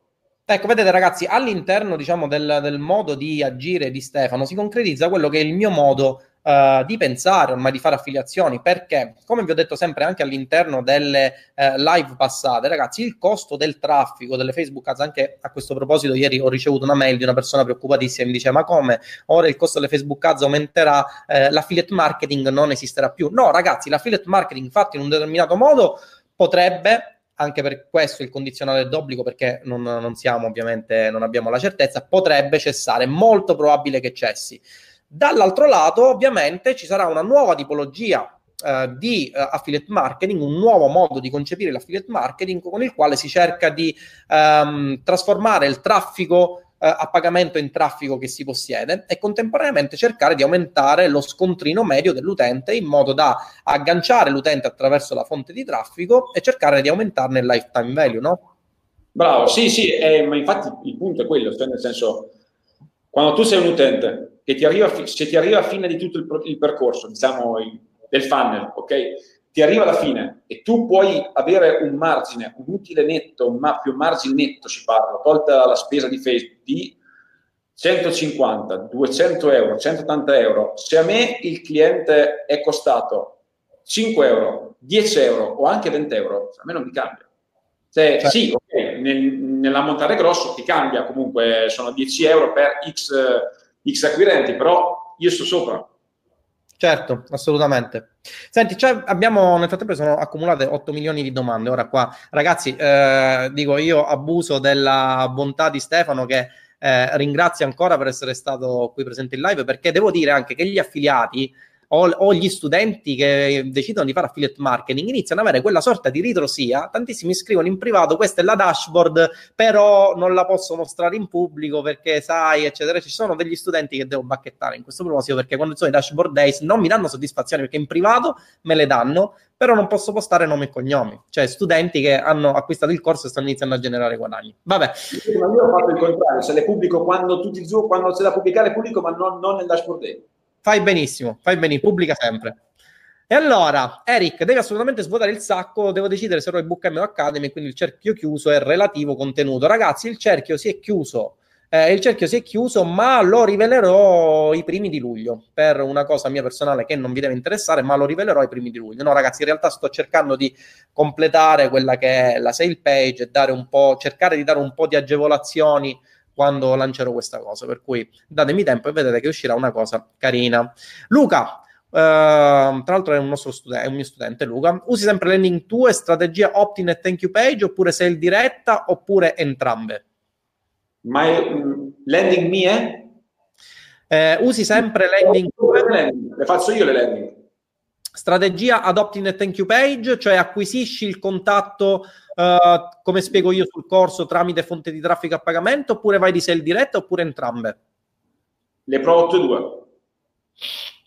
Ecco, vedete ragazzi, all'interno diciamo, del, del, modo di agire di Stefano si concretizza quello che è il mio modo uh, di pensare, ormai di fare affiliazioni, perché come vi ho detto sempre anche all'interno delle uh, live passate, ragazzi, il costo del traffico delle Facebook Ads, anche a questo proposito ieri ho ricevuto una mail di una persona preoccupatissima, mi dice ma come ora il costo delle Facebook Ads aumenterà, eh, l'affiliate marketing non esisterà più. No ragazzi, l'affiliate marketing fatto in un determinato modo potrebbe anche per questo il condizionale d'obbligo, perché non, non, siamo ovviamente, non abbiamo la certezza, potrebbe cessare, molto probabile che cessi. Dall'altro lato, ovviamente, ci sarà una nuova tipologia Uh, di uh, affiliate marketing, un nuovo modo di concepire l'affiliate marketing con il quale si cerca di um, trasformare il traffico uh, a pagamento in traffico che si possiede e contemporaneamente cercare di aumentare lo scontrino medio dell'utente in modo da agganciare l'utente attraverso la fonte di traffico e cercare di aumentarne il lifetime value, no? Bravo, sì, sì, eh, ma infatti il punto è quello, cioè nel senso quando tu sei un utente che ti arriva, se ti arriva a fine di tutto il, il percorso, diciamo il, del funnel, ok? Ti arriva alla fine e tu puoi avere un margine, un utile netto, un ma- più margine netto si parla, tolta la spesa di Facebook, di 150, 200 euro, 180 euro. Se a me il cliente è costato 5 euro, 10 euro o anche 20 euro, a me non mi cambia. Cioè, certo. sì, okay, nel, nell'ammontare grosso ti cambia, comunque sono 10 euro per X, X acquirenti, però io sto sopra. Certo, assolutamente. Senti, cioè abbiamo nel frattempo sono accumulate 8 milioni di domande. Ora qua, ragazzi, eh, dico io abuso della bontà di Stefano che eh, ringrazio ancora per essere stato qui presente in live perché devo dire anche che gli affiliati o, o, gli studenti che decidono di fare affiliate marketing iniziano ad avere quella sorta di ritrosia. Tantissimi scrivono in privato: questa è la dashboard, però non la posso mostrare in pubblico perché sai, eccetera. Ci sono degli studenti che devo bacchettare in questo proposito perché quando sono i dashboard days non mi danno soddisfazione perché in privato me le danno, però non posso postare nomi e cognomi. Cioè, studenti che hanno acquistato il corso e stanno iniziando a generare guadagni. Vabbè. Ma io ho fatto il contrario: se le pubblico quando tutti quando c'è da pubblicare, pubblico, ma non, non nel dashboard day. Fai benissimo, fai benissimo, pubblica sempre. E allora, Eric, devi assolutamente svuotare il sacco, devo decidere se il Book Academy, quindi il cerchio chiuso è relativo contenuto. Ragazzi, il cerchio si è chiuso, eh, il cerchio si è chiuso, ma lo rivelerò i primi di luglio, per una cosa mia personale che non vi deve interessare, ma lo rivelerò i primi di luglio. No, ragazzi, in realtà sto cercando di completare quella che è la sale page e cercare di dare un po' di agevolazioni quando lancerò questa cosa. Per cui datemi tempo e vedete che uscirà una cosa carina. Luca, Uh, tra l'altro è un nostro studente, è un mio studente Luca. Usi sempre landing 2, strategia opt-in e thank you page oppure sale diretta oppure entrambe? Ma è, um, landing mie? Eh, usi sempre landing 2? Le faccio io le landing. Strategia ad opt-in e thank you page, cioè acquisisci il contatto uh, come spiego io sul corso, tramite fonte di traffico a pagamento, oppure vai di sale diretta, oppure entrambe? Le provo tutte e due.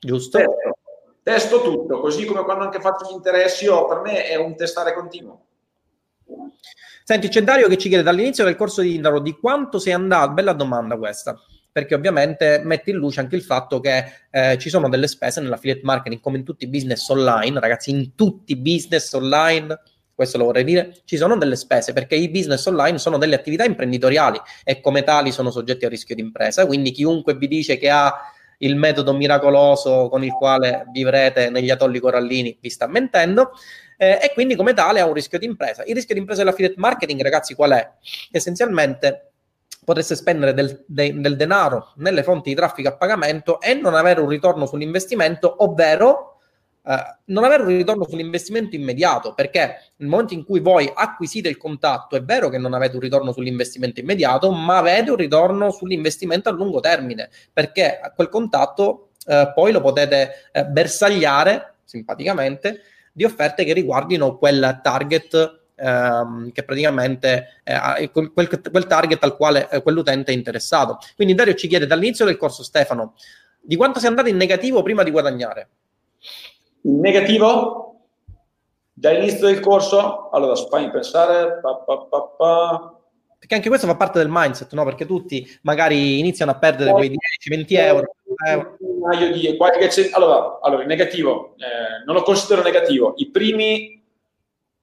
Giusto. Testo. testo tutto, così come quando anche faccio gli interessi, io, per me è un testare continuo. Senti, c'è Dario che ci chiede dall'inizio del corso di Indaro di quanto sei andato, bella domanda questa, perché ovviamente mette in luce anche il fatto che eh, ci sono delle spese nell'affiliate marketing come in tutti i business online, ragazzi, in tutti i business online questo lo vorrei dire, ci sono delle spese perché i business online sono delle attività imprenditoriali e come tali sono soggetti a rischio di impresa, quindi chiunque vi dice che ha il metodo miracoloso con il quale vivrete negli atolli corallini vi sta mentendo eh, e quindi come tale ha un rischio di impresa. Il rischio di impresa dell'affiliate marketing, ragazzi, qual è? Essenzialmente potreste spendere del, de, del denaro nelle fonti di traffico a pagamento e non avere un ritorno sull'investimento, ovvero Uh, non avere un ritorno sull'investimento immediato, perché nel momento in cui voi acquisite il contatto, è vero che non avete un ritorno sull'investimento immediato, ma avete un ritorno sull'investimento a lungo termine, perché quel contatto uh, poi lo potete uh, bersagliare simpaticamente di offerte che riguardino quel target ehm, che praticamente eh, quel, quel, target al quale eh, quell'utente è interessato. Quindi Dario ci chiede dall'inizio del corso Stefano di quanto sei andato in negativo prima di guadagnare negativo dall'inizio del corso allora fammi pensare pa, pa, pa, perché anche questo fa parte del mindset no? perché tutti magari iniziano a perdere quei 10-20 euro, euro. Di, qualche, allora, allora il negativo eh, non lo considero negativo i primi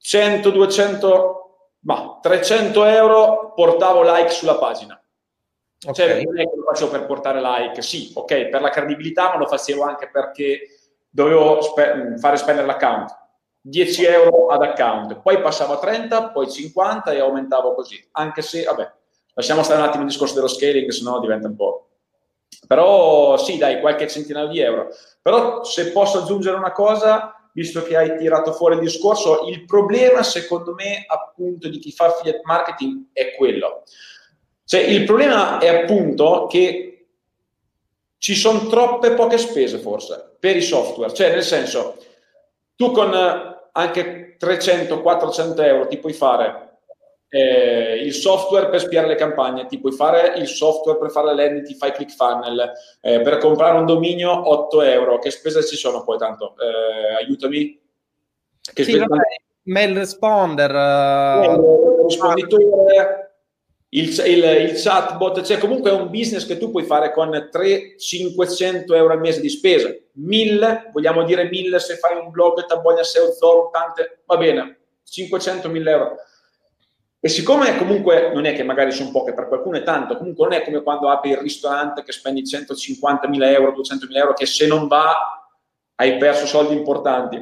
100 200 ma 300 euro portavo like sulla pagina okay. cioè non è che lo facevo per portare like sì ok per la credibilità ma lo facevo anche perché dovevo spe- fare spendere l'account. 10 euro ad account, poi passavo a 30, poi 50 e aumentavo così. Anche se, vabbè, lasciamo stare un attimo il discorso dello scaling, se no diventa un po'. Però sì, dai, qualche centinaio di euro. Però se posso aggiungere una cosa, visto che hai tirato fuori il discorso, il problema secondo me appunto di chi fa affiliate marketing è quello. Cioè, il problema è appunto che ci sono troppe poche spese forse per i software, cioè nel senso tu con eh, anche 300-400 euro ti puoi fare eh, il software per spiare le campagne, ti puoi fare il software per fare le landing, ti fai ClickFunnels, eh, per comprare un dominio 8 euro, che spese ci sono poi tanto? Eh, aiutami. Che sì, vabbè, mail responder, uh... risponditore, il, il, il, chatbot, cioè comunque è un business che tu puoi fare con 300-500 euro al mese di spesa, 1000, vogliamo dire 1000 se fai un blog, taboglia SEO, Zoro, tante, va bene, 500-1000 euro. E siccome comunque non è che magari sono poche, per qualcuno è tanto, comunque non è come quando apri il ristorante che spendi 150.000 euro, 200.000 euro, che se non va hai perso soldi importanti.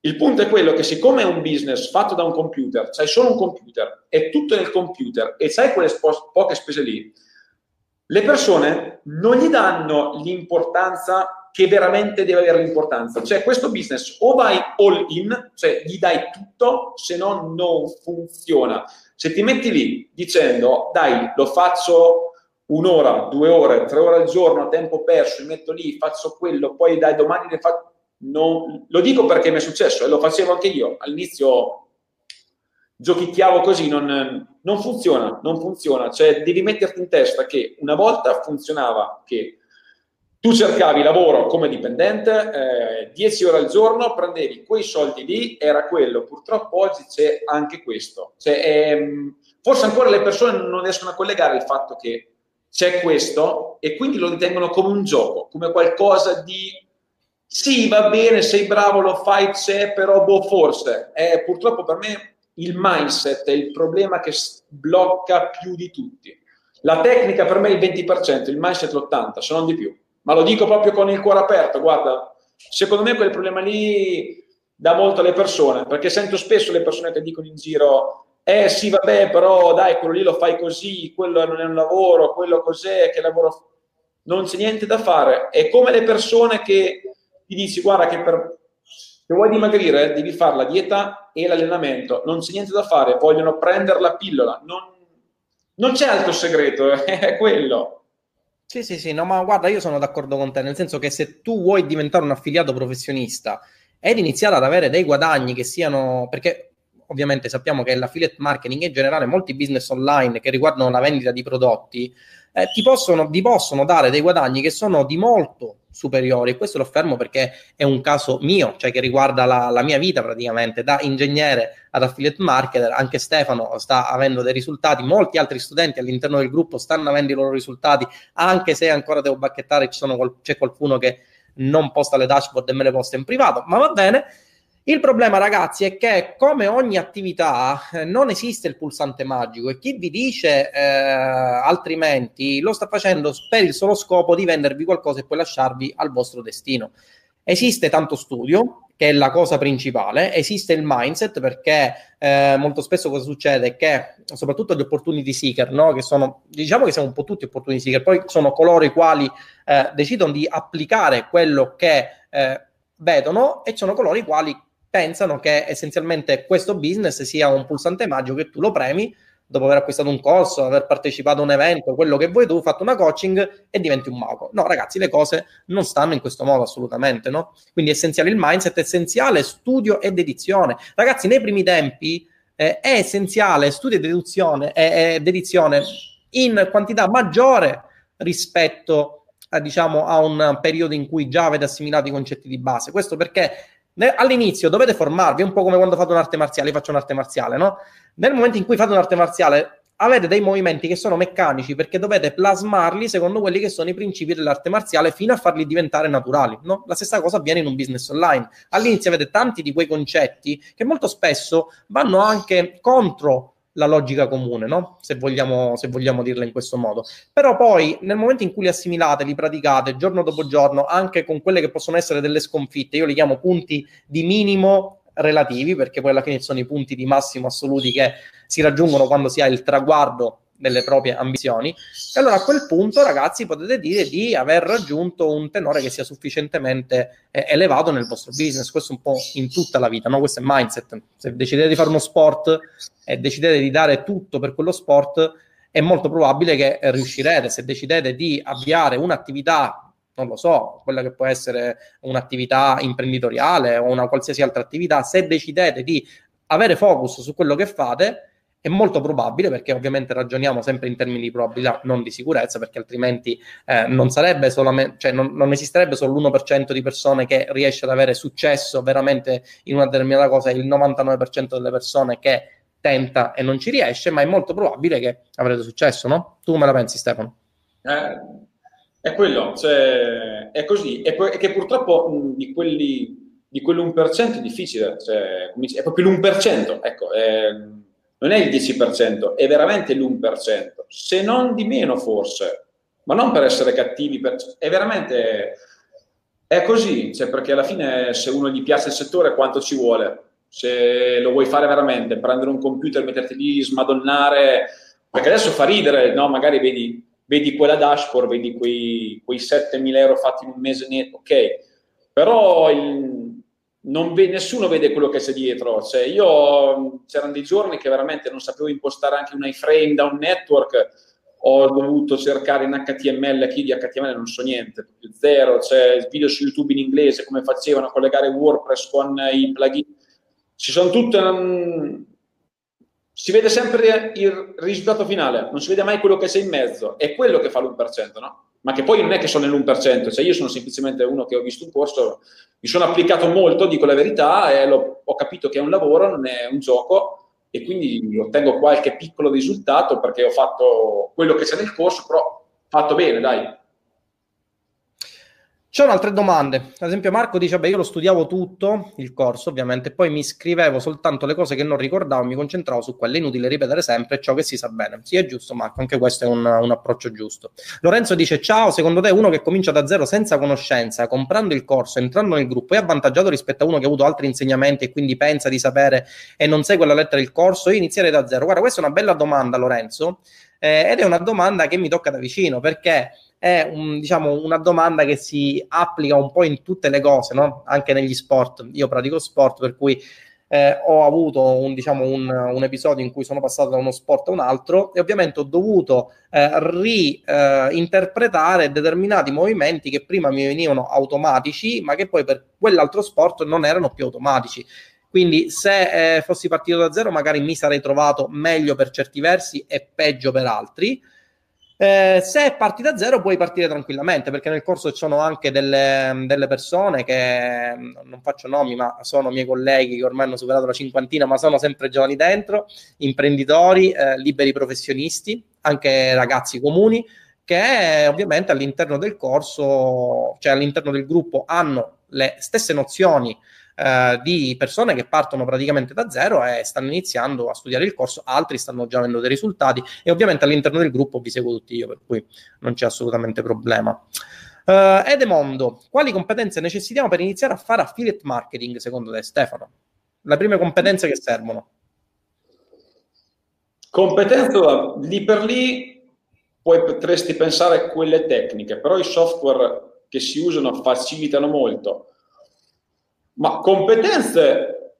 Il punto è quello che siccome è un business fatto da un computer, c'hai solo un computer, è tutto nel computer e c'hai quelle spo- poche spese lì, le persone non gli danno l'importanza che veramente deve avere l'importanza. Cioè questo business o vai all in, cioè gli dai tutto, se no non funziona. Se ti metti lì dicendo dai, lo faccio un'ora, due ore, tre ore al giorno tempo perso, mi metto lì, faccio quello, poi dai domani ne faccio non, lo dico perché mi è successo e lo facevo anche io. All'inizio giochicchiavo così, non, non, funziona, non funziona. Cioè devi metterti in testa che una volta funzionava che tu cercavi lavoro come dipendente, eh, 10 ore al giorno, prendevi quei soldi lì, era quello. Purtroppo oggi c'è anche questo. Cioè, ehm, forse ancora le persone non riescono a collegare il fatto che c'è questo e quindi lo ritengono come un gioco, come qualcosa di sì, va bene, sei bravo, lo fai, c'è, però boh, forse. Eh, purtroppo per me il mindset è il problema che blocca più di tutti. La tecnica per me è il 20%, il mindset l'80%, se non di più. Ma lo dico proprio con il cuore aperto, guarda, secondo me quel problema lì dà molto alle persone, perché sento spesso le persone che dicono in giro eh sì, vabbè, però dai, quello lì lo fai così, quello non è un lavoro, quello cos'è, che lavoro... Non c'è niente da fare. È come le persone che ti dici guarda che per, se vuoi dimagrire devi fare la dieta e l'allenamento, non c'è niente da fare, vogliono prendere la pillola, non, non c'è altro segreto, è quello. Sì, sì, sì, no, ma guarda, io sono d'accordo con te, nel senso che se tu vuoi diventare un affiliato professionista ed iniziare ad avere dei guadagni che siano, perché ovviamente sappiamo che l'affiliate marketing in generale, molti business online che riguardano la vendita di prodotti, eh, ti, possono, ti possono dare dei guadagni che sono di molto superiori. Questo lo affermo perché è un caso mio, cioè che riguarda la, la, mia vita praticamente, da ingegnere ad affiliate marketer. Anche Stefano sta avendo dei risultati, molti altri studenti all'interno del gruppo stanno avendo i loro risultati, anche se ancora devo bacchettare, c'è qualcuno che non posta le dashboard e me le posta in privato, ma va bene. Il problema, ragazzi, è che come ogni attività eh, non esiste il pulsante magico e chi vi dice eh, altrimenti lo sta facendo per il solo scopo di vendervi qualcosa e poi lasciarvi al vostro destino. Esiste tanto studio, che è la cosa principale, esiste il mindset perché eh, molto spesso cosa succede? Che soprattutto gli opportunity seeker, no? che sono, diciamo che siamo un po' tutti opportunity seeker, poi sono coloro i quali eh, decidono di applicare quello che eh, vedono e sono coloro i quali pensano che essenzialmente questo business sia un pulsante magico che tu lo premi dopo aver acquistato un corso, aver partecipato a un evento, quello che vuoi tu, fatto una coaching e diventi un mago. No, ragazzi, le cose non stanno in questo modo assolutamente, no? Quindi è essenziale il mindset, è essenziale studio ed edizione. Ragazzi, nei primi tempi eh, è essenziale studio ed edizione, eh, ed edizione in quantità maggiore rispetto a, diciamo, a un periodo in cui già avete assimilato i concetti di base. Questo perché all'inizio dovete formarvi, un po' come quando fate un'arte marziale, io faccio un'arte marziale, no? Nel momento in cui fate un'arte marziale avete dei movimenti che sono meccanici perché dovete plasmarli secondo quelli che sono i principi dell'arte marziale fino a farli diventare naturali. No? La stessa cosa avviene in un business online. All'inizio avete tanti di quei concetti che molto spesso vanno anche contro la logica comune, no? se, vogliamo, se vogliamo dirla in questo modo. Però poi nel momento in cui li assimilate, li praticate giorno dopo giorno, anche con quelle che possono essere delle sconfitte, io li chiamo punti di minimo relativi, perché poi alla fine sono i punti di massimo assoluti che si raggiungono quando si ha il traguardo delle proprie ambizioni. E allora a quel punto, ragazzi, potete dire di aver raggiunto un tenore che sia sufficientemente eh, elevato nel vostro business. Questo un po' in tutta la vita, no? Questo è mindset. Se decidete di fare uno sport e decidete di dare tutto per quello sport, è molto probabile che riuscirete. Se decidete di avviare un'attività non lo so, quella che può essere un'attività imprenditoriale o una qualsiasi altra attività, se decidete di avere focus su quello che fate, è molto probabile, perché ovviamente ragioniamo sempre in termini di probabilità, non di sicurezza, perché altrimenti eh, non sarebbe solamente, cioè non, non, esisterebbe solo l'1% di persone che riesce ad avere successo veramente in una determinata cosa, il 99% delle persone che tenta e non ci riesce, ma è molto probabile che avrete successo, no? Tu come la pensi, Stefano? Eh, è quello, cioè, è così, e poi, è che purtroppo di quelli di quell'1% è difficile, cioè, è proprio l'1%, ecco, è, non è il 10%, è veramente l'1%, se non di meno forse, ma non per essere cattivi, per, è veramente, è così, cioè, perché alla fine se uno gli piace il settore quanto ci vuole, se lo vuoi fare veramente, prendere un computer, metterti lì, smadonnare, perché adesso fa ridere, no? magari vedi, vedi quella dashboard, vedi quei, quei 7.000 euro fatti in un mese, ok, però il, ve, nessuno vede quello che c'è dietro. Cioè, io c'erano dei giorni che veramente non sapevo impostare anche un iframe da un network, ho dovuto cercare in HTML, chi di HTML non so niente, zero, c'è cioè, video su YouTube in inglese, come facevano a collegare WordPress con i plugin. Ci sono tutte... Um, si vede sempre il risultato finale, non si vede mai quello che c'è in mezzo, è quello che fa l'1%, no? Ma che poi non è che sono nell'1%, cioè io sono semplicemente uno che ho visto un corso, mi sono applicato molto, dico la verità, e ho capito che è un lavoro, non è un gioco, e quindi ottengo qualche piccolo risultato perché ho fatto quello che c'è nel corso, però fatto bene, dai. C'erano altre domande, ad esempio Marco dice, beh io lo studiavo tutto, il corso ovviamente, poi mi scrivevo soltanto le cose che non ricordavo, mi concentravo su quelle, inutile ripetere sempre ciò che si sa bene. Sì, è giusto Marco, anche questo è un, un approccio giusto. Lorenzo dice, ciao, secondo te uno che comincia da zero senza conoscenza, comprando il corso, entrando nel gruppo, è avvantaggiato rispetto a uno che ha avuto altri insegnamenti e quindi pensa di sapere e non segue la lettera del corso? Io inizierei da zero. Guarda, questa è una bella domanda Lorenzo, eh, ed è una domanda che mi tocca da vicino, perché è un, diciamo, una domanda che si applica un po' in tutte le cose, no? anche negli sport. Io pratico sport, per cui eh, ho avuto un, diciamo, un, un, episodio in cui sono passato da uno sport a un altro e ovviamente ho dovuto eh, reinterpretare determinati movimenti che prima mi venivano automatici, ma che poi per quell'altro sport non erano più automatici. Quindi se eh, fossi partito da zero magari mi sarei trovato meglio per certi versi e peggio per altri. Eh, se parti da zero puoi partire tranquillamente perché nel corso ci sono anche delle, delle, persone che non faccio nomi ma sono miei colleghi che ormai hanno superato la cinquantina ma sono sempre giovani dentro, imprenditori, eh, liberi professionisti, anche ragazzi comuni che ovviamente all'interno del corso, cioè all'interno del gruppo hanno le stesse nozioni eh, di persone che partono praticamente da zero e stanno iniziando a studiare il corso, altri stanno già avendo dei risultati e ovviamente all'interno del gruppo vi seguo tutti io, per cui non c'è assolutamente problema. Uh, Edemondo, quali competenze necessitiamo per iniziare a fare affiliate marketing secondo te Stefano? Le prime competenze che servono? Competenza lì per lì poi potresti pensare a quelle tecniche, però i software che si usano facilitano molto. Ma competenze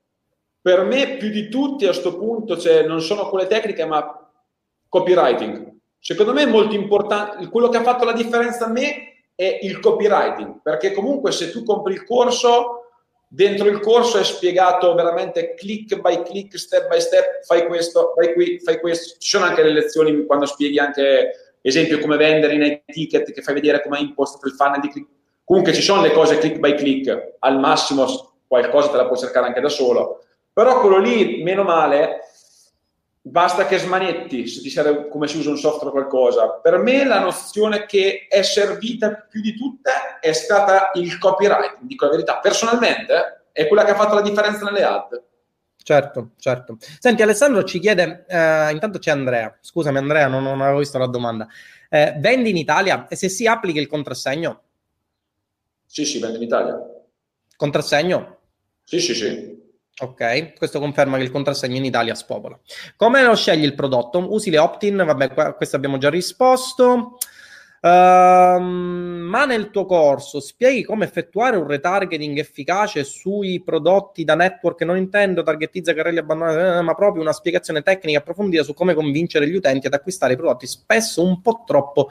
per me più di tutti a questo punto cioè, non sono quelle tecniche, ma copywriting. Secondo me è molto importante, quello che ha fatto la differenza a me è il copywriting, perché comunque se tu compri il corso, dentro il corso è spiegato veramente click by click, step by step, fai questo, fai qui, fai questo. Ci sono anche le lezioni quando spieghi anche, esempio, come vendere in ticket, che fai vedere come hai impostato il funnel di click. Comunque ci sono le cose click by click, al massimo qualcosa te la puoi cercare anche da solo. Però quello lì, meno male, basta che smanetti se ti serve come si usa un software o qualcosa. Per me la nozione che è servita più di tutte è stata il copyright, dico la verità. Personalmente è quella che ha fatto la differenza nelle ad. Certo, certo. Senti, Alessandro ci chiede, eh, intanto c'è Andrea, scusami Andrea, non, non avevo visto la domanda. Eh, vendi in Italia e se si applica il contrassegno? Sì, sì, vendo in Italia. Contrassegno? Sì, sì, sì. Ok, questo conferma che il contrassegno in Italia spopola. Come lo scegli il prodotto? Usi le opt-in? Vabbè, qua, questo abbiamo già risposto. Uh, ma nel tuo corso spieghi come effettuare un retargeting efficace sui prodotti da network? Non intendo targetizza carrelli abbandonati, eh, ma proprio una spiegazione tecnica approfondita su come convincere gli utenti ad acquistare i prodotti, spesso un po' troppo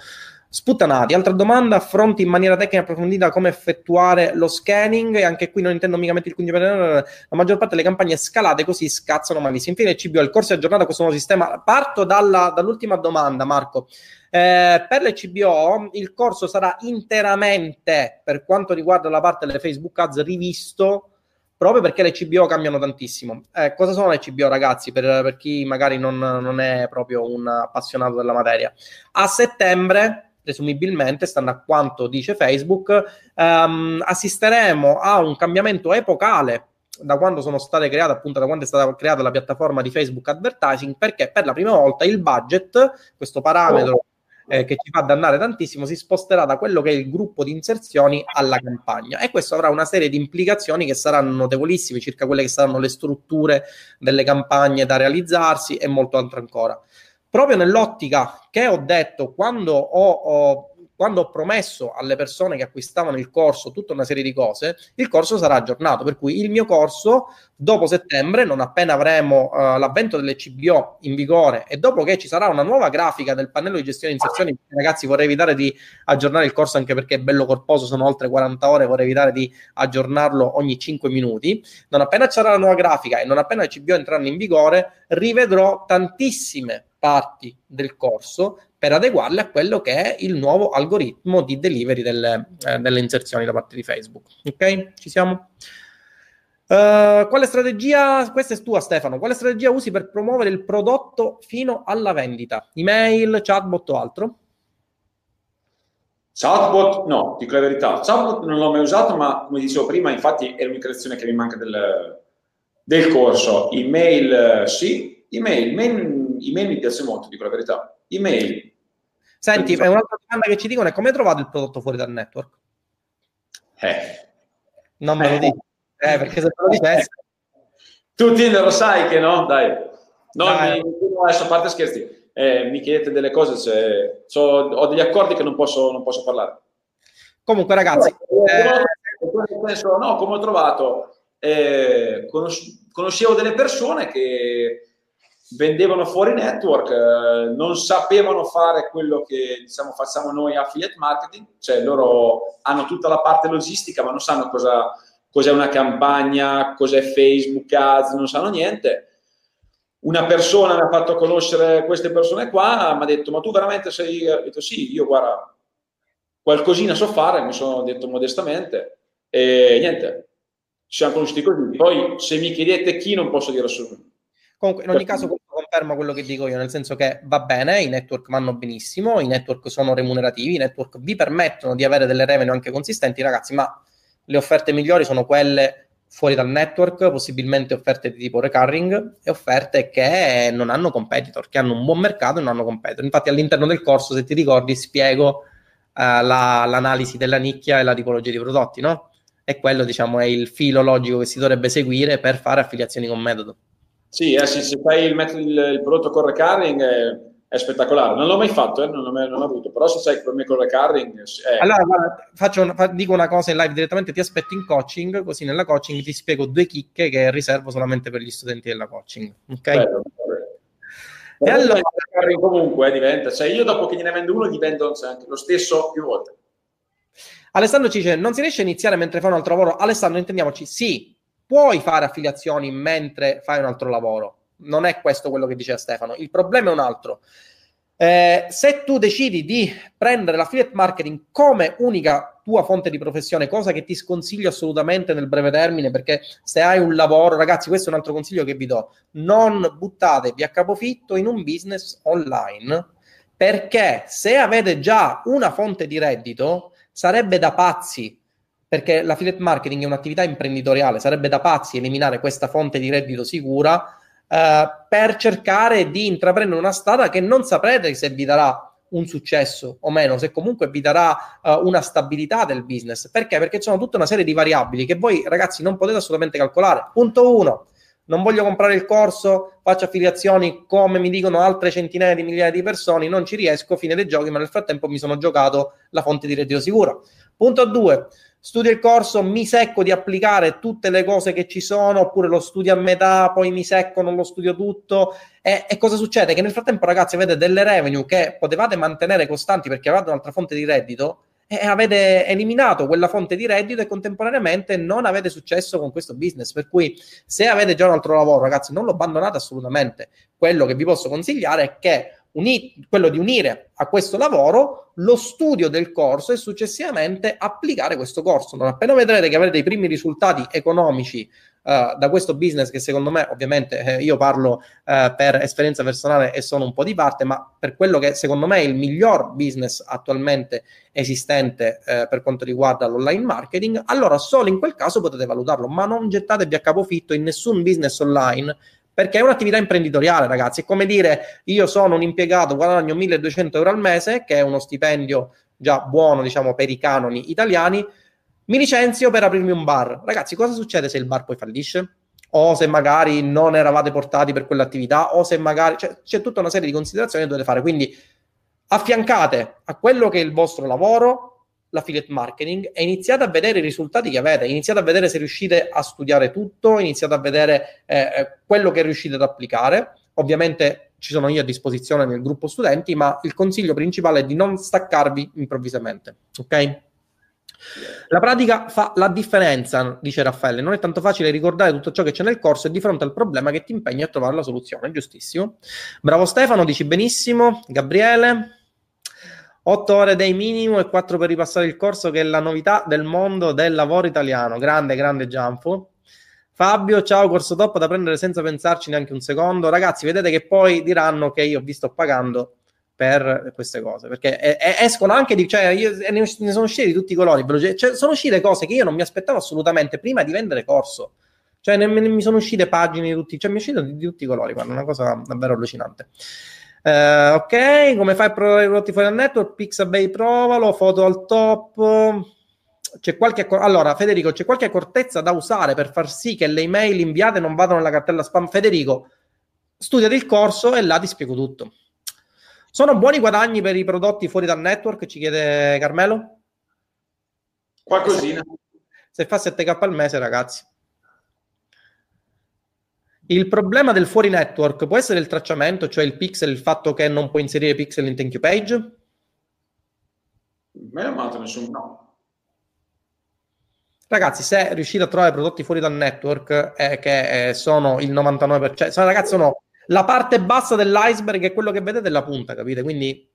Sputtanati, altra domanda, affronti in maniera tecnica approfondita come effettuare lo scanning e anche qui non intendo mica mettere il 15%, la maggior parte delle campagne scalate così scazzano malissimo. Infine CBO, il corso è aggiornato a questo nuovo sistema. Parto dalla, dall'ultima domanda Marco. Eh, per le CBO il corso sarà interamente per quanto riguarda la parte delle Facebook Ads rivisto proprio perché le CBO cambiano tantissimo. Eh, cosa sono le CBO, ragazzi, per, per chi magari non, non, è proprio un appassionato della materia? A settembre, presumibilmente, stando a quanto dice Facebook, ehm, assisteremo a un cambiamento epocale da quando sono state create, appunto da quando è stata creata la piattaforma di Facebook Advertising, perché per la prima volta il budget, questo parametro oh eh, che ci fa dannare tantissimo, si sposterà da quello che è il gruppo di inserzioni alla campagna e questo avrà una serie di implicazioni che saranno notevolissime circa quelle che saranno le strutture delle campagne da realizzarsi e molto altro ancora. Proprio nell'ottica che ho detto quando ho, ho quando ho promesso alle persone che acquistavano il corso tutta una serie di cose, il corso sarà aggiornato. Per cui il mio corso, dopo settembre, non appena avremo uh, l'avvento delle CBO in vigore e dopo che ci sarà una nuova grafica del pannello di gestione di inserzioni, ragazzi, vorrei evitare di aggiornare il corso anche perché è bello corposo, sono oltre 40 ore, vorrei evitare di aggiornarlo ogni 5 minuti. Non appena ci sarà la nuova grafica e non appena le CBO entreranno in vigore, rivedrò tantissime parti del corso per adeguarle a quello che è il nuovo algoritmo di delivery delle, eh, delle inserzioni da parte di Facebook. Ok? Ci siamo? Uh, quale strategia, questa è tua Stefano, quale strategia usi per promuovere il prodotto fino alla vendita? Email, chatbot o altro? Chatbot, no, dico la verità. Chatbot non l'ho mai usato, ma come dicevo prima, infatti è l'unica lezione che mi manca del, del corso. Email, sì. Email, email, email mi piace molto, dico la verità. Email. Senti, è un'altra domanda che ci dicono è come hai trovato il prodotto fuori dal network? Eh. Non me lo eh. dico. Eh, perché se te lo dicessi... Tu Tinder lo sai che no? Dai. No, Dai. Mi, adesso a parte scherzi, eh, mi chiedete delle cose, cioè, so, ho degli accordi che non posso, non posso parlare. Comunque ragazzi... Eh, penso, no, come ho trovato? Eh, conos- conoscevo delle persone che vendevano fuori network, eh, non sapevano fare quello che diciamo facciamo noi affiliate marketing, cioè loro hanno tutta la parte logistica ma non sanno cosa, cos'è una campagna, cos'è Facebook Ads, non sanno niente. Una persona mi ha fatto conoscere queste persone qua, mi ha detto ma tu veramente sei... Ho detto sì, io guarda, qualcosina so fare, mi sono detto modestamente e niente, ci siamo conosciuti così. Poi se mi chiedete chi non posso dire assolutamente. Comunque, in ogni caso, conferma quello che dico io, nel senso che va bene, i network vanno benissimo, i network sono remunerativi, i network vi permettono di avere delle revenue anche consistenti, ragazzi, ma le offerte migliori sono quelle fuori dal network, possibilmente offerte di tipo recurring e offerte che non hanno competitor, che hanno un buon mercato e non hanno competitor. Infatti all'interno del corso, se ti ricordi, spiego uh, la, l'analisi della nicchia e la tipologia di prodotti, no? E quello, diciamo, è il filo logico che si dovrebbe seguire per fare affiliazioni con metodo. Sì, eh, sì, se fai il, metodo, il, il prodotto con recurring è, è, spettacolare. Non l'ho mai fatto, eh, non, l'ho mai, non l'ho avuto, però se sai il problema con recurring... È... Allora, guarda, faccio una, dico una cosa in live direttamente, ti aspetto in coaching, così nella coaching ti spiego due chicche che riservo solamente per gli studenti della coaching. Ok? Bello, E allora... Comunque eh, diventa, cioè io dopo che gliene vendo uno gli vendo cioè, lo stesso più volte. Alessandro ci dice, non si riesce a iniziare mentre fa un altro lavoro? Alessandro, intendiamoci, sì, puoi fare affiliazioni mentre fai un altro lavoro. Non è questo quello che dice Stefano. Il problema è un altro. Eh, se tu decidi di prendere l'affiliate marketing come unica tua fonte di professione, cosa che ti sconsiglio assolutamente nel breve termine, perché se hai un lavoro, ragazzi, questo è un altro consiglio che vi do: non buttatevi a capofitto in un business online, perché se avete già una fonte di reddito, sarebbe da pazzi perché l'affiliate marketing è un'attività imprenditoriale, sarebbe da pazzi eliminare questa fonte di reddito sicura eh, per cercare di intraprendere una strada che non saprete se vi darà un successo o meno, se comunque vi darà uh, una stabilità del business. Perché? Perché sono tutta una serie di variabili che voi ragazzi non potete assolutamente calcolare. Punto uno, non voglio comprare il corso, faccio affiliazioni come mi dicono altre centinaia di migliaia di persone, non ci riesco, fine dei giochi, ma nel frattempo mi sono giocato la fonte di reddito sicuro. Punto due, studio il corso, mi secco di applicare tutte le cose che ci sono, oppure lo studio a metà, poi mi secco, non lo studio tutto. E, e cosa succede? Che nel frattempo, ragazzi, avete delle revenue che potevate mantenere costanti perché avevate un'altra fonte di reddito e avete eliminato quella fonte di reddito e contemporaneamente non avete successo con questo business. Per cui, se avete già un altro lavoro, ragazzi, non lo abbandonate assolutamente. Quello che vi posso consigliare è che uni- quello di unire a questo lavoro lo studio del corso e successivamente applicare questo corso. Non appena vedrete che avrete i primi risultati economici Uh, da questo business che secondo me ovviamente eh, io parlo uh, per esperienza personale e sono un po' di parte ma per quello che secondo me è il miglior business attualmente esistente uh, per quanto riguarda l'online marketing allora solo in quel caso potete valutarlo ma non gettatevi a capofitto in nessun business online perché è un'attività imprenditoriale, ragazzi. È come dire io sono un impiegato, guadagno 1200 euro al mese, che è uno stipendio già buono, diciamo, per i canoni italiani. Mi licenzio per aprirmi un bar. Ragazzi, cosa succede se il bar poi fallisce? O se magari non eravate portati per quell'attività, o se magari cioè, c'è tutta una serie di considerazioni che dovete fare. Quindi affiancate a quello che è il vostro lavoro l'affiliate marketing e iniziate a vedere i risultati che avete, iniziate a vedere se riuscite a studiare tutto, iniziate a vedere eh, eh, quello che riuscite ad applicare. Ovviamente ci sono io a disposizione nel gruppo studenti, ma il consiglio principale è di non staccarvi improvvisamente, ok? La pratica fa la differenza, dice Raffaele. Non è tanto facile ricordare tutto ciò che c'è nel corso e di fronte al problema che ti impegni a trovare la soluzione. Giustissimo. Bravo Stefano, dici benissimo. Gabriele, 8 ore dei minimo e 4 per ripassare il corso, che è la novità del mondo del lavoro italiano. Grande, grande Gianfo. Fabio, ciao, corso top da prendere senza pensarci neanche un secondo. Ragazzi, vedete che poi diranno che io vi sto pagando per queste cose perché escono anche di cioè io, ne, sono uscite di tutti i colori cioè, sono uscite cose che io non mi aspettavo assolutamente prima di vendere corso cioè ne, ne, mi sono uscite pagine di tutti cioè mi è uscito di, di tutti i colori guarda, una cosa davvero allucinante Uh, ok, come fai a provare i prodotti fuori dal network? Pixabay provalo, foto al top. C'è qualche allora, Federico, c'è qualche accortezza da usare per far sì che le email inviate non vadano nella cartella spam? Federico, studiati il corso e là ti spiego tutto. Sono buoni guadagni per i prodotti fuori dal network? Ci chiede Carmelo. Qualcosina. Se fa 7k al mese, ragazzi. Il problema del fuori network può essere il tracciamento, cioè il pixel, il fatto che non puoi inserire pixel in thank you page? Me non nessun no. Ragazzi, se riuscite a trovare prodotti fuori dal network eh, che eh, sono il 99%, sono, ragazzi, sono la parte bassa dell'iceberg è quello che vedete è la punta, capite? Quindi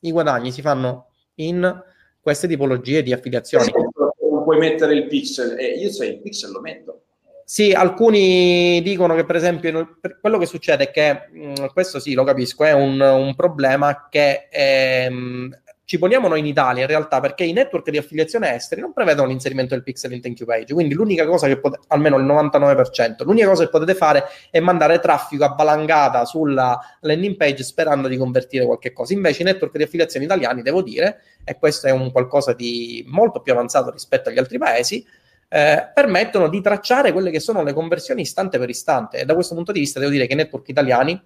i guadagni si fanno in queste tipologie di affiliazioni. Non puoi mettere il pixel, eh, io sai, il pixel lo metto sì, alcuni dicono che per esempio quello che succede è che, questo sì lo capisco, è un, un problema che ehm, ci poniamo noi in Italia in realtà perché i network di affiliazione esteri non prevedono l'inserimento del pixel in thank you page, quindi l'unica cosa che potete, almeno il 99%, l'unica cosa che potete fare è mandare traffico a balangata sulla landing page sperando di convertire qualche cosa. Invece i network di affiliazione italiani, devo dire, e questo è un qualcosa di molto più avanzato rispetto agli altri paesi, eh, permettono di tracciare quelle che sono le conversioni istante per istante. E da questo punto di vista devo dire che i network italiani,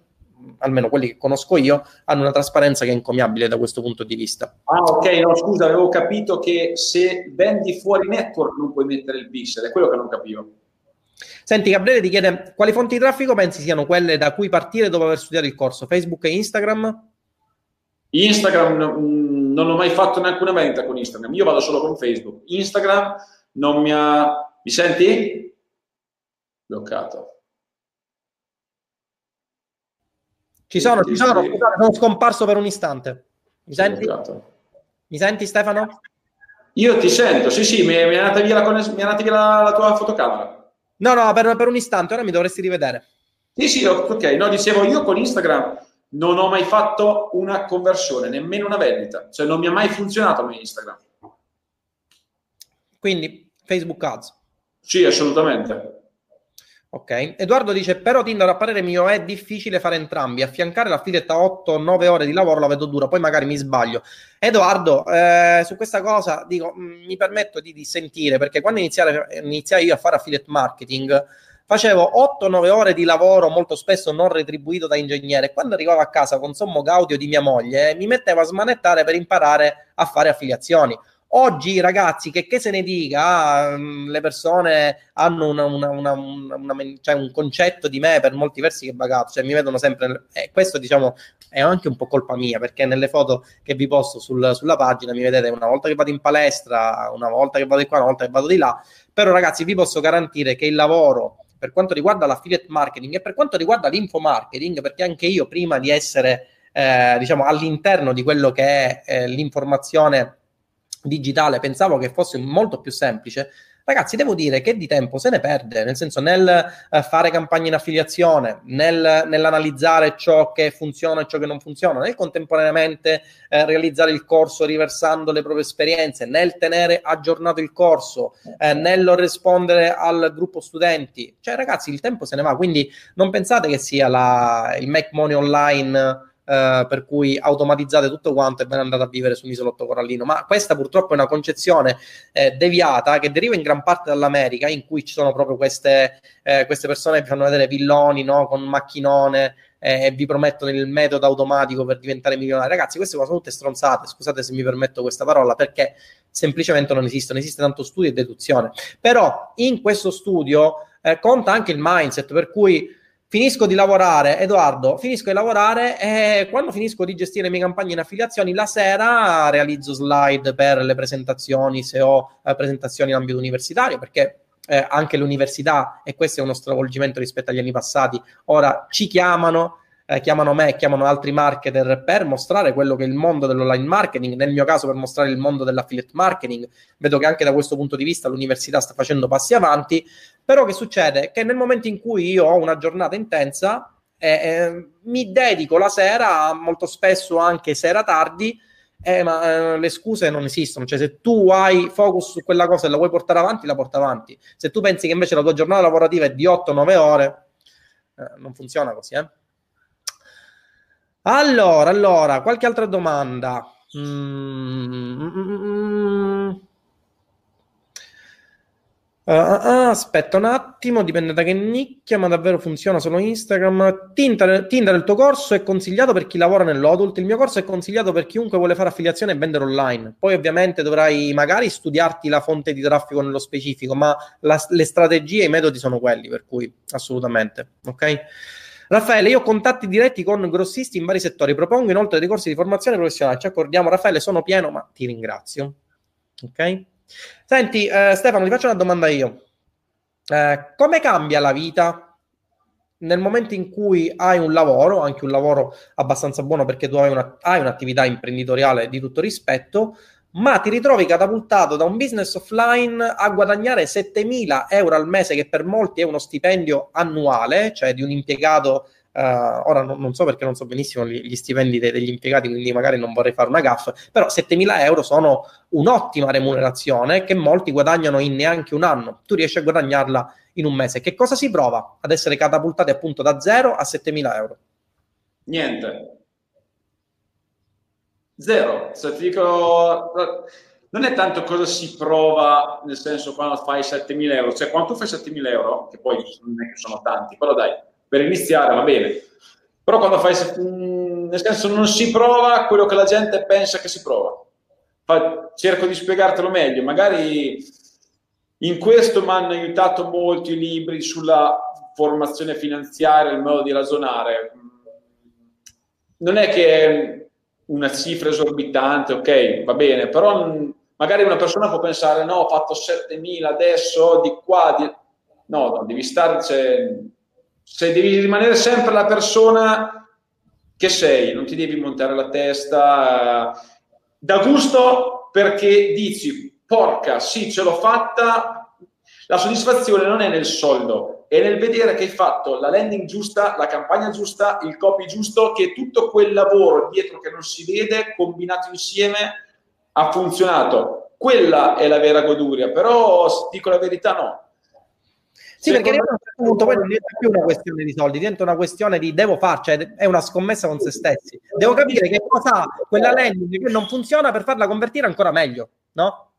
almeno quelli che conosco io, hanno una trasparenza che è incommiabile da questo punto di vista. Ah, ok, no, scusa, avevo capito che se vendi fuori network non puoi mettere il pixel, è quello che non capivo. Senti, Gabriele ti chiede quali fonti di traffico pensi siano quelle da cui partire dopo aver studiato il corso? Facebook e Instagram? Instagram non ho mai fatto neanche una vendita con Instagram, io vado solo con Facebook. Instagram non mi ha... Mi senti? Bloccato. Ci sono, ci sono, sono scomparso per un istante. Mi senti? Mi senti Stefano? Io ti sento, sì sì, mi, mi è andata via, la, conness- mi è andata via la, la tua fotocamera. No, no, per, per, un istante, ora mi dovresti rivedere. Sì, sì, ok. No, dicevo, io con Instagram non ho mai fatto una conversione, nemmeno una vendita. Cioè, non mi ha mai funzionato con Instagram. Quindi Facebook Ads. Sì, assolutamente. Ok, Edoardo dice: Però Tinder a parere mio è difficile fare entrambi. Affiancare l'affiliate a 8-9 ore di lavoro la vedo dura, poi magari mi sbaglio. Edoardo, eh, su questa cosa dico, mh, mm, mi permetto di, di, sentire perché quando iniziai io a fare affiliate marketing facevo 8-9 ore di lavoro molto spesso non retribuito da ingegnere. Quando arrivavo a casa con sommo gaudio di mia moglie, mi mettevo a smanettare per imparare a fare affiliazioni. Oggi, ragazzi, che, che se ne dica, mm, le persone hanno una, una, una, cioè un concetto di me per molti versi che è bagato, cioè mi vedono sempre, eh, questo diciamo è anche un po' colpa mia, perché nelle foto che vi posto sul, sulla pagina mi vedete una volta che vado in palestra, una volta che vado di qua, una volta che vado di là, però ragazzi vi posso garantire che il lavoro per quanto riguarda l'affiliate marketing e per quanto riguarda l'info marketing, perché anche io prima di essere eh, diciamo, all'interno di quello che è eh, l'informazione digitale, pensavo che fosse molto più semplice. Ragazzi, devo dire che di tempo se ne perde, nel senso nel eh, fare campagne in affiliazione, nel, nell'analizzare ciò che funziona e ciò che non funziona, nel contemporaneamente eh, realizzare il corso riversando le proprie esperienze, nel tenere aggiornato il corso, eh, nel rispondere al gruppo studenti. Cioè, ragazzi, il tempo se ne va, quindi non pensate che sia la, il Make Money Online eh, per cui automatizzate tutto quanto e ve ne andate a vivere su un isolotto corallino. Ma questa purtroppo è una concezione eh, deviata che deriva in gran parte dall'America, in cui ci sono proprio queste, eh, queste persone che fanno vedere villoni no? con macchinone eh, e vi promettono il metodo automatico per diventare milionari. Ragazzi, queste sono tutte stronzate, scusate se mi permetto questa parola, perché semplicemente non esistono, esiste tanto studio e deduzione. Però in questo studio eh, conta anche il mindset, per cui finisco di lavorare, Edoardo, finisco di lavorare e quando finisco di gestire le mie campagne in affiliazioni, la sera realizzo slide per le presentazioni, se ho eh, presentazioni in ambito universitario, perché eh, anche l'università, e questo è uno stravolgimento rispetto agli anni passati, ora ci chiamano eh, chiamano me, chiamano altri marketer per mostrare quello che è il mondo dell'online marketing, nel mio caso per mostrare il mondo dell'affiliate marketing. Vedo che anche da questo punto di vista l'università sta facendo passi avanti, però che succede? Che nel momento in cui io ho una giornata intensa, eh, eh, mi dedico la sera, molto spesso anche sera tardi, eh, ma eh, le scuse non esistono. Cioè, se tu hai focus su quella cosa e la vuoi portare avanti, la porta avanti. Se tu pensi che invece la tua giornata lavorativa è di 8-9 ore, eh, non funziona così, eh? Allora, allora, qualche altra domanda? Mm, mm, uh, uh, aspetta un attimo, dipende da che nicchia, ma davvero funziona solo Instagram. Tinder, Tinder, il tuo corso è consigliato per chi lavora nell'odult, il mio corso è consigliato per chiunque vuole fare affiliazione e vendere online. Poi ovviamente dovrai magari studiarti la fonte di traffico nello specifico, ma la, le strategie e i metodi sono quelli, per cui assolutamente, ok? Raffaele, io ho contatti diretti con grossisti in vari settori, propongo inoltre dei corsi di formazione professionale, ci accordiamo Raffaele, sono pieno, ma ti ringrazio. Ok? Senti, eh, Stefano, ti faccio una domanda io. Eh, come cambia la vita nel momento in cui hai un lavoro, anche un lavoro abbastanza buono perché tu hai, una, hai un'attività imprenditoriale di tutto rispetto, ma ti ritrovi catapultato da un business offline a guadagnare 7.000 euro al mese, che per molti è uno stipendio annuale, cioè di un impiegato. Uh, ora non, non, so perché non so benissimo gli, gli stipendi de, degli impiegati, quindi magari non vorrei fare una gaffa, però 7.000 euro sono un'ottima remunerazione che molti guadagnano in neanche un anno. Tu riesci a guadagnarla in un mese. Che cosa si prova ad essere catapultati appunto da 0 a 7.000 euro? Niente, Zero. Ti dico, non è tanto cosa si prova, nel senso quando fai 7.000 euro, cioè quando tu fai 7.000 euro, che poi non è che sono tanti, però dai, per iniziare va bene. Però quando fai, nel senso non si prova quello che la gente pensa che si prova. Cerco di spiegartelo meglio, magari in questo mi hanno aiutato molto i libri sulla formazione finanziaria, il modo di ragionare. Non è che una cifra esorbitante, ok, va bene, però magari una persona può pensare, no, ho fatto 7.000 adesso, di qua, di... no, no, devi stare, cioè, se devi rimanere sempre la persona che sei, non ti devi montare la testa, da gusto perché dici, porca, sì, ce l'ho fatta, la soddisfazione non è nel soldo, e nel vedere che hai fatto la landing giusta, la campagna giusta, il copy giusto, che tutto quel lavoro dietro che non si vede, combinato insieme, ha funzionato. Quella è la vera goduria, però dico la verità no. Sì, perché a un certo punto poi non diventa più una questione di soldi, diventa una questione di devo farci, cioè è una scommessa con se stessi. Devo capire che cosa quella landing che non funziona per farla convertire ancora meglio, no?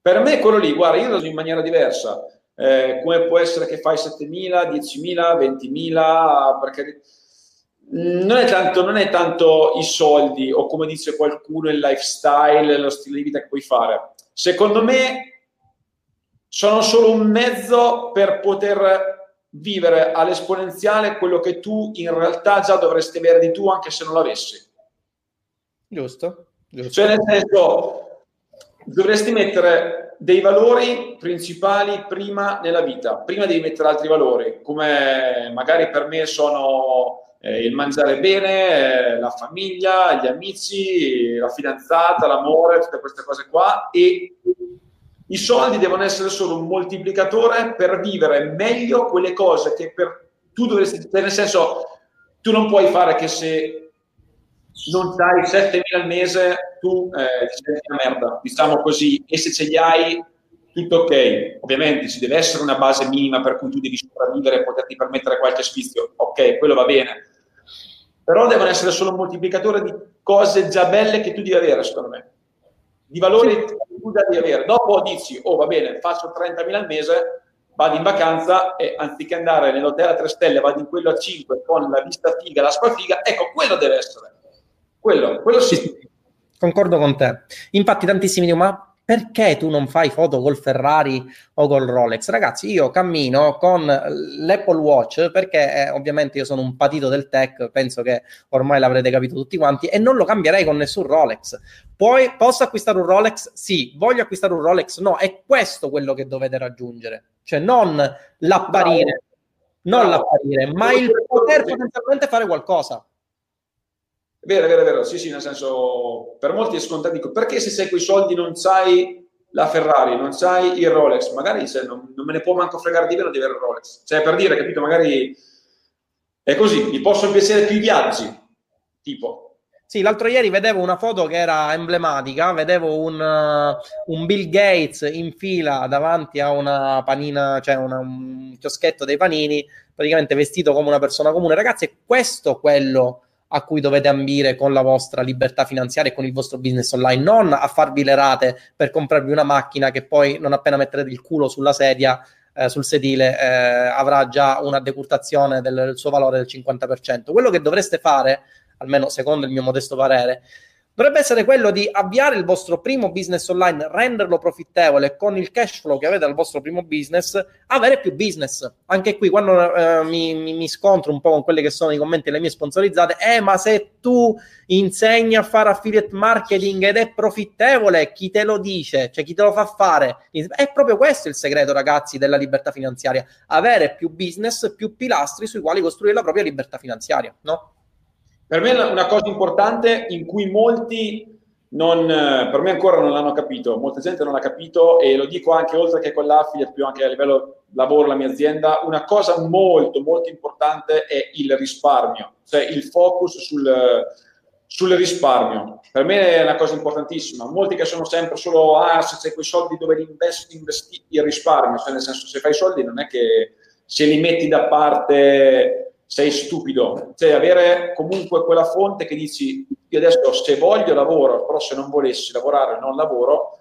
Per me quello lì, guarda, io lo in maniera diversa eh, come può essere che fai 7.000, 10.000, 20.000, perché non è, tanto, non è tanto i soldi o come dice qualcuno il lifestyle, lo stile di vita che puoi fare. Secondo me sono solo un mezzo per poter vivere all'esponenziale quello che tu in realtà già dovresti avere di tu anche se non l'avessi. Giusto. giusto. Cioè nel senso, dovresti mettere dei valori principali prima nella vita, prima devi mettere altri valori, come magari per me sono eh, il mangiare bene, eh, la famiglia, gli amici, la fidanzata, l'amore, tutte queste cose qua e i soldi devono essere solo un moltiplicatore per vivere meglio quelle cose che per, tu dovresti, cioè, nel senso, tu non puoi fare che se non hai 7.000 al mese, tu eh, ti senti una merda, diciamo così, e se ce li hai, tutto ok. Ovviamente ci deve essere una base minima per cui tu devi sopravvivere e poterti permettere qualche sfizio, ok, quello va bene. Però devono essere solo un moltiplicatore di cose già belle che tu devi avere, secondo me. Di valori che tu devi avere. Dopo dici, oh va bene, faccio 30.000 al mese, vado in vacanza e anziché andare nell'hotel a 3 stelle, vado in quello a 5 con la vista figa, la figa, ecco, quello deve essere. Quello, quello sì. Concordo con te. Infatti tantissimi dicono, ma perché tu non fai foto col Ferrari o col Rolex? Ragazzi, io cammino con l'Apple Watch perché eh, ovviamente io sono un patito del tech, penso che ormai l'avrete capito tutti quanti, e non lo cambierei con nessun Rolex. Poi posso acquistare un Rolex? Sì. Voglio acquistare un Rolex? No. È questo quello che dovete raggiungere, cioè non l'apparire, non l'apparire, ma il poter potenzialmente fare qualcosa. Vero, vero, vero, sì, sì, nel senso, per molti è scontato, dico, perché se sei quei soldi non c'hai la Ferrari, non c'hai il Rolex, magari se non, non, me ne può manco fregare di meno di avere il Rolex, cioè per dire, capito, magari è così, mi possono piacere più i viaggi, tipo. Sì, l'altro ieri vedevo una foto che era emblematica, vedevo un, uh, un Bill Gates in fila davanti a una panina, cioè una, un chioschetto dei panini, praticamente vestito come una persona comune. Ragazzi, è questo quello a cui dovete ambire con la vostra libertà finanziaria e con il vostro business online, non a farvi le rate per comprarvi una macchina che poi non appena metterete il culo sulla sedia, eh, sul sedile, eh, avrà già una decurtazione del, del suo valore del 50%. Quello che dovreste fare, almeno secondo il mio modesto parere, dovrebbe essere quello di avviare il vostro primo business online, renderlo profittevole con il cash flow che avete dal vostro primo business, avere più business. Anche qui, quando eh, mi, mi, mi, scontro un po' con quelli che sono i commenti delle mie sponsorizzate, eh, ma se tu insegni a fare affiliate marketing ed è profittevole, chi te lo dice? Cioè, chi te lo fa fare? È proprio questo il segreto, ragazzi, della libertà finanziaria. Avere più business, più pilastri sui quali costruire la propria libertà finanziaria, no? Per me una cosa importante in cui molti non, per me ancora non l'hanno capito, molta gente non l'ha capito e lo dico anche oltre che con l'affiliate, più anche a livello lavoro, la mia azienda, una cosa molto molto importante è il risparmio, cioè il focus sul, sul risparmio. Per me è una cosa importantissima. Molti che sono sempre solo, ah, se c'è quei soldi dove li investi, investi il risparmio, cioè nel senso se fai soldi non è che se li metti da parte sei stupido. Cioè avere comunque quella fonte che dici io adesso se voglio lavoro, però se non volessi lavorare non lavoro,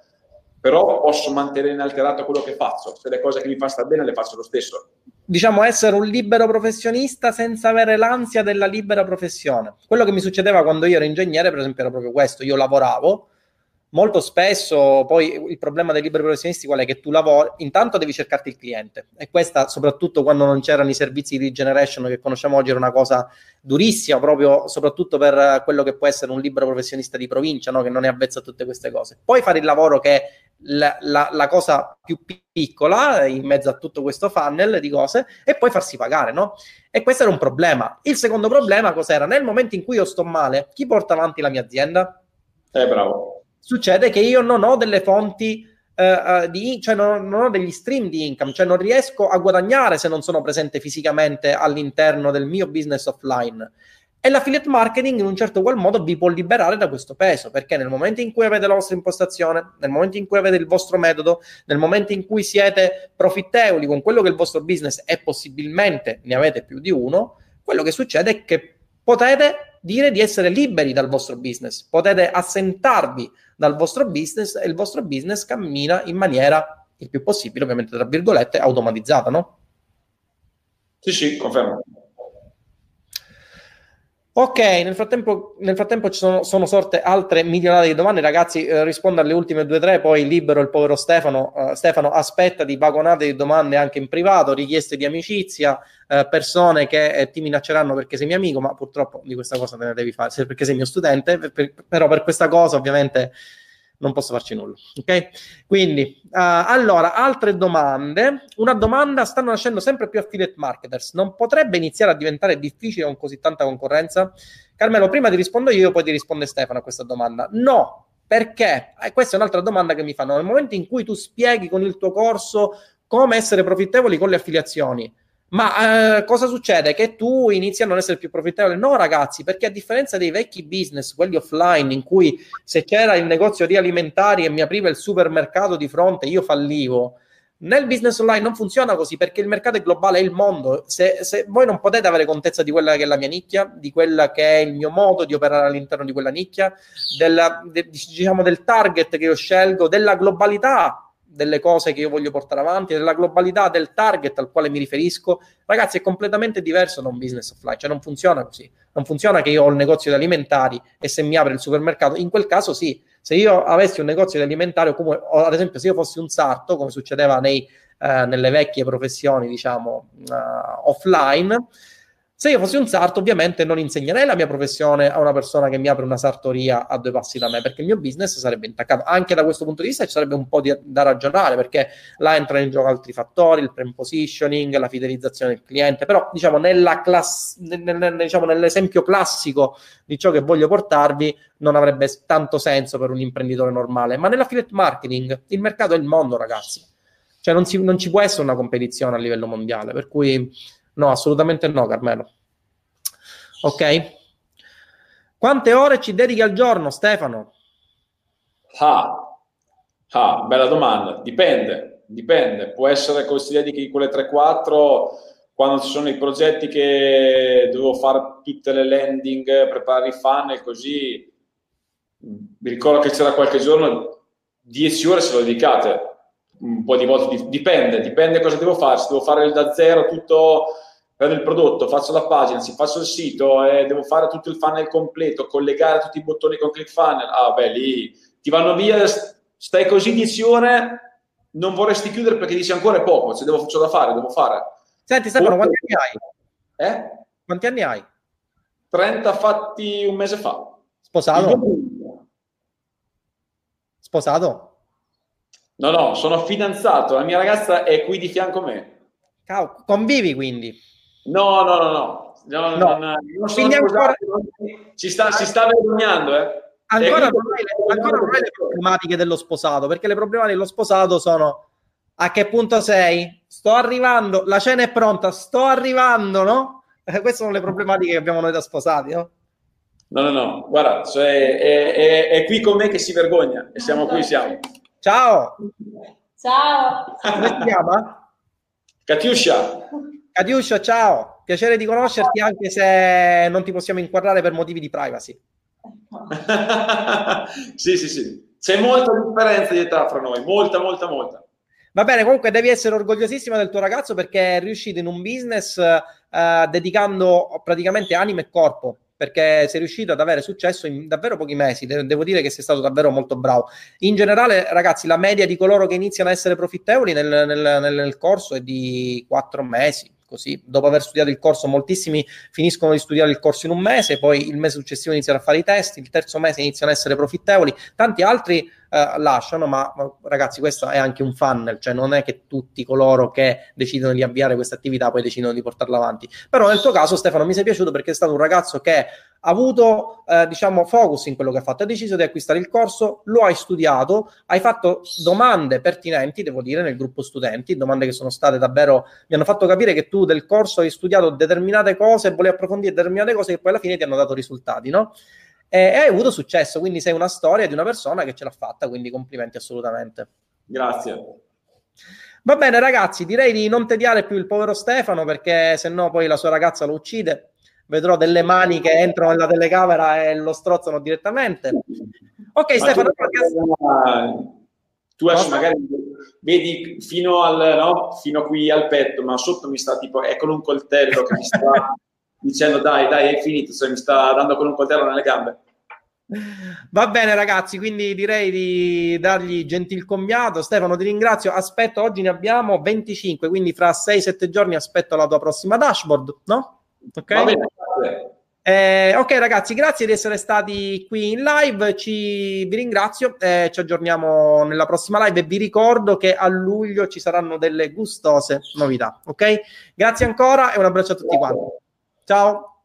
però posso mantenere inalterato quello che faccio. Se le cose che mi fanno stare bene le faccio lo stesso. Diciamo essere un libero professionista senza avere l'ansia della libera professione. Quello che mi succedeva quando io ero ingegnere, per esempio, era proprio questo. Io lavoravo molto spesso poi il problema dei liberi professionisti qual è che tu lavori, intanto devi cercarti il cliente e questa soprattutto quando non c'erano i servizi di generation che conosciamo oggi era una cosa durissima proprio soprattutto per quello che può essere un libero professionista di provincia no? che non è avvezzo a tutte queste cose. Poi fare il lavoro che è la, la, la, cosa più piccola in mezzo a tutto questo funnel di cose e poi farsi pagare, no? E questo era un problema. Il secondo problema cos'era? Nel momento in cui io sto male, chi porta avanti la mia azienda? Eh, bravo succede che io non ho delle fonti uh, di, cioè non, non, ho degli stream di income, cioè non riesco a guadagnare se non sono presente fisicamente all'interno del mio business offline. E l'affiliate marketing in un certo qual modo vi può liberare da questo peso, perché nel momento in cui avete la vostra impostazione, nel momento in cui avete il vostro metodo, nel momento in cui siete profittevoli con quello che il vostro business e possibilmente ne avete più di uno, quello che succede è che potete dire di essere liberi dal vostro business, potete assentarvi dal vostro business e il vostro business cammina in maniera il più possibile, ovviamente tra virgolette, automatizzata, no? Sì, sì, confermo. Ok, nel frattempo, nel frattempo ci sono, sono, sorte altre milionarie di domande. Ragazzi, eh, rispondo alle ultime due o tre, poi libero il povero Stefano. Uh, Stefano aspetta di vagonate di domande anche in privato, richieste di amicizia, uh, persone che eh, ti minacceranno perché sei mio amico, ma purtroppo di questa cosa te ne devi fare, perché sei mio studente, per, però per questa cosa ovviamente non posso farci nulla. Ok? Quindi, uh, allora, altre domande. Una domanda, stanno nascendo sempre più affiliate marketers. Non potrebbe iniziare a diventare difficile con così tanta concorrenza? Carmelo, prima ti rispondo io, poi ti risponde Stefano a questa domanda. No, perché? Eh, questa è un'altra domanda che mi fanno. Nel momento in cui tu spieghi con il tuo corso come essere profittevoli con le affiliazioni, ma eh, cosa succede? Che tu inizi a non essere più profittevole? No, ragazzi, perché a differenza dei vecchi business, quelli offline, in cui se c'era il negozio di alimentari e mi apriva il supermercato di fronte, io fallivo. Nel business online non funziona così perché il mercato è globale, è il mondo. Se, se, voi non potete avere contezza di quella che è la mia nicchia, di quella che è il mio modo di operare all'interno di quella nicchia, della, de, diciamo del target che io scelgo, della globalità delle cose che io voglio portare avanti, della globalità del target al quale mi riferisco, ragazzi, è completamente diverso da un business offline, cioè non funziona così. Non funziona che io ho il negozio di alimentari e se mi apre il supermercato, in quel caso sì, se io avessi un negozio di alimentari o come o ad esempio se io fossi un sarto, come succedeva nei, eh, nelle vecchie professioni, diciamo, uh, offline, se io fossi un sarto, ovviamente non insegnerei la mia professione a una persona che mi apre una sartoria a due passi da me, perché il mio business sarebbe intaccato. Anche da questo punto di vista ci sarebbe un po' di, da ragionare, perché là entrano in gioco altri fattori, il prem positioning, la fidelizzazione del cliente, però diciamo, class, nel, nel, diciamo nell'esempio classico di ciò che voglio portarvi non avrebbe tanto senso per un imprenditore normale, ma nell'affiliate marketing il mercato è il mondo, ragazzi. Cioè non, si, non ci può essere una competizione a livello mondiale, per cui No, assolutamente no, Carmelo. Ok? Quante ore ci dedichi al giorno, Stefano? Ah, ah bella domanda. Dipende, dipende. Può essere che si dedichi quelle 3-4 quando ci sono i progetti che devo fare tutte le landing, preparare i funnel, così. Mi ricordo che c'era qualche giorno 10 ore se lo dedicate un po' di volte dipende, dipende cosa devo fare. Se devo fare da zero tutto prendo il prodotto, faccio la pagina, si faccio il sito e devo fare tutto il funnel completo, collegare tutti i bottoni con ClickFunnels, ah beh, lì ti vanno via, stai così 10 ore, non vorresti chiudere perché dici ancora è poco, se devo, c'ho da fare, devo fare. Senti Stefano, quanti anni hai? Eh? Quanti anni hai? 30 fatti un mese fa. Sposato? Sposato? No, no, sono fidanzato, la mia ragazza è qui di fianco a me. convivi quindi? No, no, no, no. no, no. Non, non Quindi ancora... si, sta, si sta vergognando, eh. Ancora, non hai, ancora non hai le problematiche dello sposato, perché le problematiche dello sposato sono a che punto sei? Sto arrivando, la cena è pronta, sto arrivando, no? Eh, queste sono le problematiche che abbiamo noi da sposati, no? No, no, no, guarda, cioè, è, è, è, qui con me che si vergogna e siamo qui, siamo. Ciao! Ciao! Come si chiama? Katiuscia. Catiuscia, ciao, piacere di conoscerti anche se non ti possiamo inquadrare per motivi di privacy. sì, sì, sì. C'è molta differenza di età fra noi, molta, molta, molta. Va bene, comunque devi essere orgogliosissima del tuo ragazzo perché è riuscito in un business uh, dedicando praticamente anima e corpo perché sei riuscito ad avere successo in davvero pochi mesi. De- devo dire che sei stato davvero molto bravo. In generale, ragazzi, la media di coloro che iniziano a essere profittevoli nel, nel, nel corso è di quattro mesi così dopo aver studiato il corso moltissimi finiscono di studiare il corso in un mese poi il mese successivo iniziano a fare i test il terzo mese iniziano a essere profittevoli tanti altri eh, lasciano ma, ragazzi questo è anche un funnel cioè non è che tutti coloro che decidono di avviare questa attività poi decidono di portarla avanti però nel tuo caso Stefano mi sei piaciuto perché è stato un ragazzo che ha avuto eh, diciamo focus in quello che ha fatto, hai deciso di acquistare il corso, lo hai studiato, hai fatto domande pertinenti, devo dire, nel gruppo studenti, domande che sono state davvero, mi hanno fatto capire che tu del corso hai studiato determinate cose volevi approfondire determinate cose che poi alla fine ti hanno dato risultati, no? E, hai avuto successo, quindi sei una storia di una persona che ce l'ha fatta, quindi complimenti assolutamente. Grazie. Va bene ragazzi, direi di non tediare più il povero Stefano perché se no poi la sua ragazza lo uccide vedrò delle mani che entrano nella telecamera e lo strozzano direttamente. Ok, Ma Stefano. Tu, tu adesso magari vedi fino, al, no? fino qui al petto, ma sotto mi sta tipo, è con un coltello che mi sta dicendo dai, dai, è finito, cioè, mi sta dando con un coltello nelle gambe. Va bene ragazzi, quindi direi di dargli gentil commiato. Stefano ti ringrazio, aspetto, oggi ne abbiamo 25, quindi fra 6-7 giorni aspetto la tua prossima dashboard, no? Ok? Va bene, Eh, ok ragazzi, grazie di essere stati qui in live, ci, vi ringrazio, eh, ci aggiorniamo nella prossima live e vi ricordo che a luglio ci saranno delle gustose novità, ok? Grazie ancora e un abbraccio a tutti quanti. Ciao!